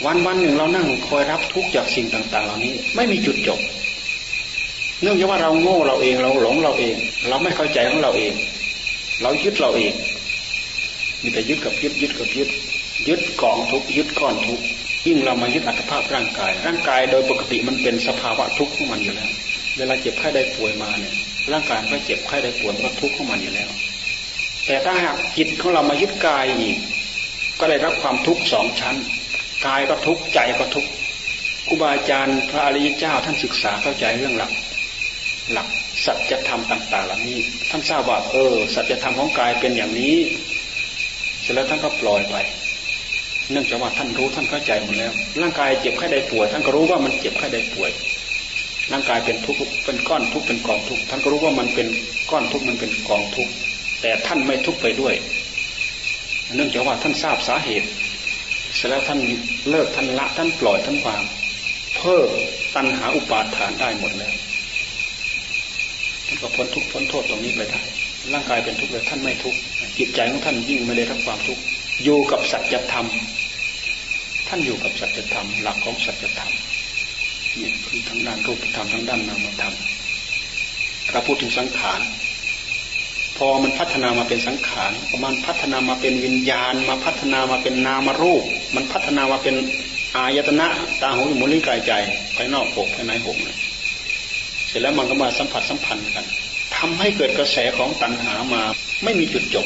วันวันหนึ่งเรานั่งคอยรับทุกข์จากสิ่งต่าง ๆ เหล่านี้ ไม่มีจุดจบ เนื่องจากว่าเราโง่เราเองเราหลงเราเอง เราไม่เข้าใจของเราเอง เรายึดเราเอง มีแต่ยึดกับยึดยึดกับยึด ยึดกองทุกยึดก้อนทุกยิ่งเรามายึดอัตภาพร่างกาย ร่างกายโดยปกติมันเป็นสภาวะทุกข์ของมันอยู่แล้ว เวลาเจ็บไข้ได้ป่วยมาเนี่ย ร่างกายก็เจ็บไข้ได้ป่วยก็ทุกข์ของมันอยู่แล้ว แต่ถ้าหากจิตของเรามายึดกายอีก ก็ได้รับความทุกข์สองชั้น กายก็ทุกข์ใจก็ทุกข์ครูบาอาจารย์พระอริยเจ้าท่านศึกษาเข้าใจเรื่องหลัก หลักสัจธรรมต่าง ๆ เหล่านี้ ท่านทราบว่าเออสัจธรรมของกายเป็นอย่างนี้ เสร็จแล้วท่านก็ปล่อยไป เนื่องจากว่าท่านรู้ท่านเข้าใจหมดแล้ว ร่างกายเจ็บไข้ได้ป่วยท่านก็รู้ว่ามันเจ็บไข้ได้ป่วย ร่างกายเป็นทุกข์เป็นก้อนทุกข์เป็นกองทุกข์ท่านก็รู้ว่ามันเป็นก้อนทุกข์มันเป็นกองทุกข์แต่ท่านไม่ทุกข์ไปด้วย เนื่องจากว่าท่านทราบสาเหตุ เสร็จแล้วท่านเลิกท่านละท่านปล่อยท่านวางเพิ่มตัณหาอุปาทานได้หมดแล้วท่านก็พ้นทุกข์พ้นโทษตรงนี้ไปได้ร่างกายเป็นทุกข์เลยท่านไม่ทุกข์จิตใจของท่านยิ่งไม่ได้รับความทุกข์อยู่กับสัจธรรม ท่านอยู่กับสัจธรรม หลักของสัจธรรม นี่คือทั้งด้านรูปธรรมทั้งด้านนามธรรมเราพูดถึงสังขารพอมันพัฒนามาเป็นสังขารมันพัฒนามาเป็นวิญญาณ มาพัฒนามาเป็นนามรูป มันพัฒนามาเป็นอายตนะตาหูจมูกลิ้นกายใจภายนอกหกภายในหกเสร็จแล้วมันก็มาสัมผัสสัมพันธ์กันทำให้เกิดกระแสของตัณหามาไม่มีจุดจบ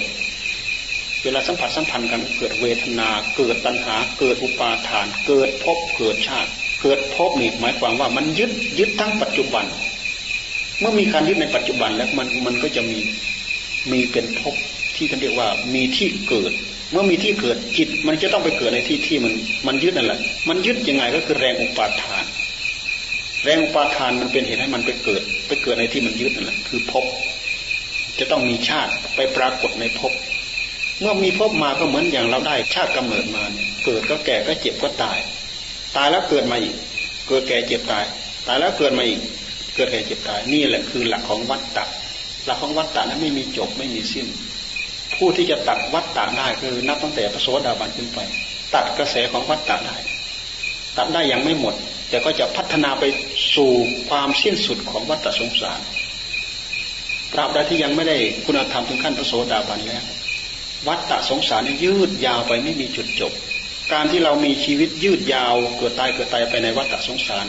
เวลาสัมผัสสัมพันธ์กันเกิดเวทนา เกิดตัณหา เกิดอุปาทาน เกิดภพเกิดชาติ เกิดภพนี่หมายความว่ามันยึดยึดทั้งปัจจุบัน เมื่อมีการยึดในปัจจุบันแล้วมันมันก็จะมีมีเป็นภพที่เขาเรียกว่ามีที่เกิด เมื่อมีที่เกิดจิต มันจะต้องไปเกิดในที่ที่มันมันยึดนั่นแหละ มันยึดยังไงก็คือแรงอุปาทาน แรงอุปาทานมันเป็นเหตุให้มันไปเกิด ไปเกิดในที่มันยึดนั่นแหละคือภพจะต้องมีชาติไปปรากฏในภพ เมื่อมีภพมาก็เหมือนอย่างเราได้ชาติกำเนิดมาเนี่ยเกิดก็แก่ก็เจ็บก็ตาย ตายแล้วเกิดมาอีก เกิดแก่เจ็บตาย ตายแล้วเกิดมาอีก เกิดแก่เจ็บตาย นี่แหละคือหลักของวัฏฏะหลักของวัฏฏะนั้นไม่มีจบไม่มีสิ้น ผู้ที่จะตัดวัฏฏะได้คือนับตั้งแต่พระโสดาบันขึ้นไป ตัดกระแสของวัฏฏะได้ ตัดได้ยังไม่หมด แต่ก็จะพัฒนาไปสู่ความสิ้นสุดของวัฏฏะสงสารตราบใดที่ยังไม่ได้คุณธรรมถึงขั้นพระโสดาบันแล้ว วัฏฏะสงสารยืดยาวไปไม่มีจุดจบ การที่เรามีชีวิตยืดยาวเกิดตายเกิดตายไปในวัฏสงสาร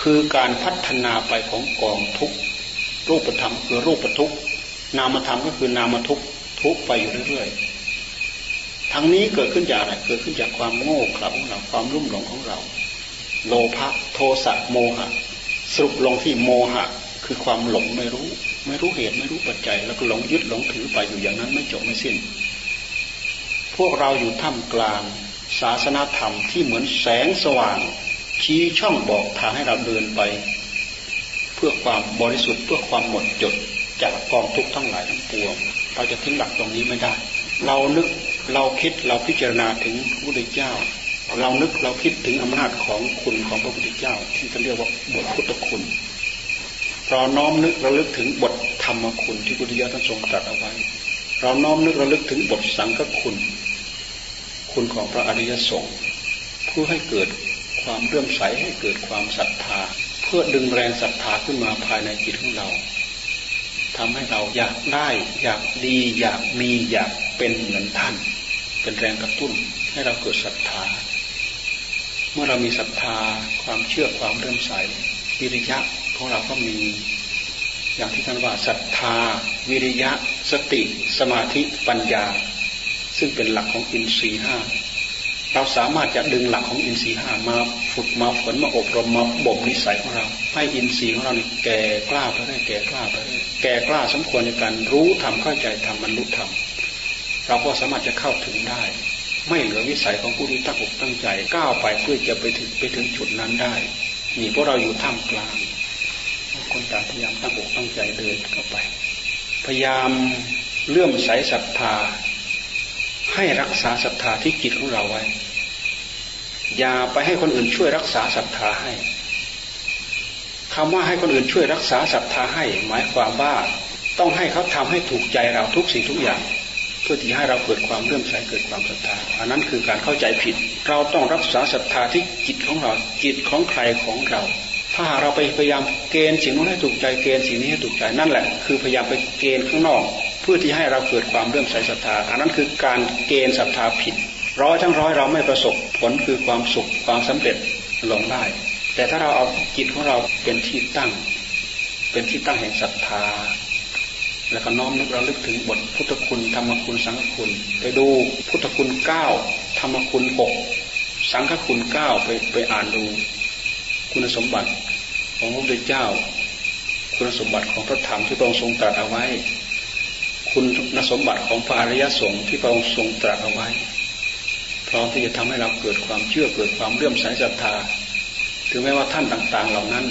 คือการพัฒนาไปของกองทุกรูปธรรมคือรูปทุกนามธรรมก็คือนามทุกทุกไปอยู่เรื่อยๆทั้งนี้เกิดขึ้นจากอะไรเกิดขึ้นจากความโง่เขลาของเราความรุ่มหลงของเรา โลภะโทสะโมหะ สรุปลงที่โมหะ คือความหลงไม่รู้ ไม่รู้เหตุไม่รู้ปัจจัย แล้วก็หลงยึดหลงถือไปอยู่อย่างนั้นไม่จบไม่สิ้น พวกเราอยู่ท่ามกลาง ศาสนาธรรมที่เหมือนแสงสว่าง ชี้ช่องบอกทางให้เราเดินไป เพื่อความบริสุทธิ์เพื่อความหมดจดจากกองทุกข์ทั้งหลายทั้งปวง เราจะทิ้งหลักตรงนี้ไม่ได้ เรานึกเราคิดเราพิจารณาถึงพระพุทธเจ้า เรานึกเราคิดถึงอำนาจของคุณของพระพุทธเจ้า ที่จะเรียกว่าบทพุทธคุณเราน้อมนึกระลึกถึงบทธรรมคุณที่พุทธเจ้าท่านทรงตรัสเอาไว้ เราน้อมนึกระลึกถึงบทสังฆคุณ คุณของพระอริยสงฆ์เพื่อให้เกิดความเรื่มใสให้เกิดความศรัทธา เพื่อดึงแรงศรัทธาขึ้นมาภายในจิตของเราทำให้เราอยากได้ อยากดีอยากมีอยากเป็นเหมือนท่าน เป็นแรงกระตุ้นให้เราเกิดศรัทธา เมื่อเรามีศรัทธาความเชื่อความเริ่มใสวิริยะของเราก็มี อย่างที่ท่านว่าศรัทธา วิริยะ สติ สมาธิปัญญา ซึ่งเป็นหลักของอินทรีห้าเราสามารถจะดึงหลักของอินทรีย์ห้ามาฝึกมาฝนมาอบรมมาบ่มนิสัยของเรา ให้อินทรีย์ของเราแก่กล้าไปได้แก่กล้าไปได้แก่กล้าสมควรในการรู้ทำเข้าใจทำบรรลุธรรมเราก็สามารถจะเข้าถึงได้ ไม่เหลือวิสัยของผู้ที่ตั้งอกตั้งใจก้าวไปเพื่อจะไปถึงไปถึงจุดนั้นได้นี่พวกเราอยู่ท่ามกลาง คนต่างพยายามตั้งอกตั้งใจเดินเข้าไป พยายามเลื่อมใสศรัทธา ให้รักษาศรัทธาที่จิตของเราไว้ อย่าไปให้คนอื่นช่วยรักษาศรัทธาให้คำว่าให้คนอื่นช่วยรักษาศรัทธาให้ หมายความว่าต้องให้เขาทำให้ถูกใจเราทุกสิ่งทุกอย่าง เพื่อที่ให้เราเกิดความเลื่อมใสเกิดความศรัทธาอันนั้นคือการเข้าใจผิด เราต้องรักษาศรัทธาที่จิตของเราจิตของใครของเรา ถ้าเราไปพยายามเกณฑ์สิ่งนู้นให้ถูกใจเกณฑ์สิ่งนี้ให้ถูกใจนั่นแหละ คือพยายามไปเกณฑ์ข้างนอก พพื่อที่ให้เราเกิดความเรื่อมใสศรัทธา อันนั้นคือการเกณฑ์ศรัทธาผิด ร้อยทั้งร้อยเราไม่ประสบผลคือความสุขความสำเร็จลงได้ แต่ถ้าเราเอาจิตของเราเป็นที่ตั้ง เป็นที่ตั้งแห่งศรัทธา แล้วก็น้อมนึกเราลึกถึงบทพุทธคุณธรรมคุณสังฆคุณไปดูพุทธคุณเก้าธรรมคุณหกสังฆคุณเก้าไปไปอ่านดู คุณสมบัติของพระพุทธเจ้า คุณสมบัติของพระธรรมที่พระองค์ทรงตรัสเอาไว้ คุณสมบัติของพระอริยสงฆ์ที่พระองค์ทรงตรัสเอาไว้ พร้อมที่จะทำให้เราเกิดความเชื่อเกิดความเลื่อมใสศรัทธา ถึงแม้ว่าท่านต่างๆ เหล่านั้น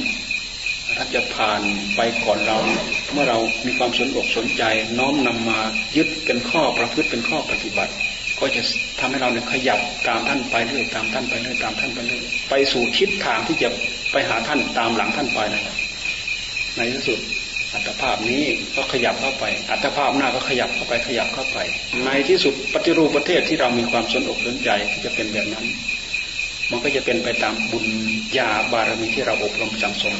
ท่านจะผ่านไปก่อนเรา เมื่อเรามีความสนอกสนใจ น้อมนำมายึดเป็นข้อประพฤติเป็นข้อปฏิบัติ ก็จะทำให้เราเนี่ยขยับตามท่านไปเรื่อยตามท่านไปเรื่อยตามท่านไปเรื่อยไปสู่ทิศทางที่จะไปหาท่านตามหลังท่านไปนั่นแหละในที่สุด อัตภาพนี้ก็ขยับเข้าไป อัตภาพหน้าก็ขยับเข้าไปขยับเข้าไป ในที่สุดปฏิรูปประเทศที่เรามีความสนอกสนใจที่จะเป็นแบบนั้น มันก็จะเป็นไปตามบุญญาบารมีที่เราอบรมสั่งสม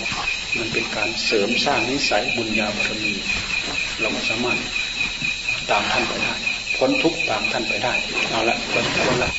มันเป็นการเสริมสร้างนิสัยบุญญาบารมี เราก็สามารถตามท่านไปได้พ้นทุกข์ตามท่านไปได้เอาละก็ทุกคนละ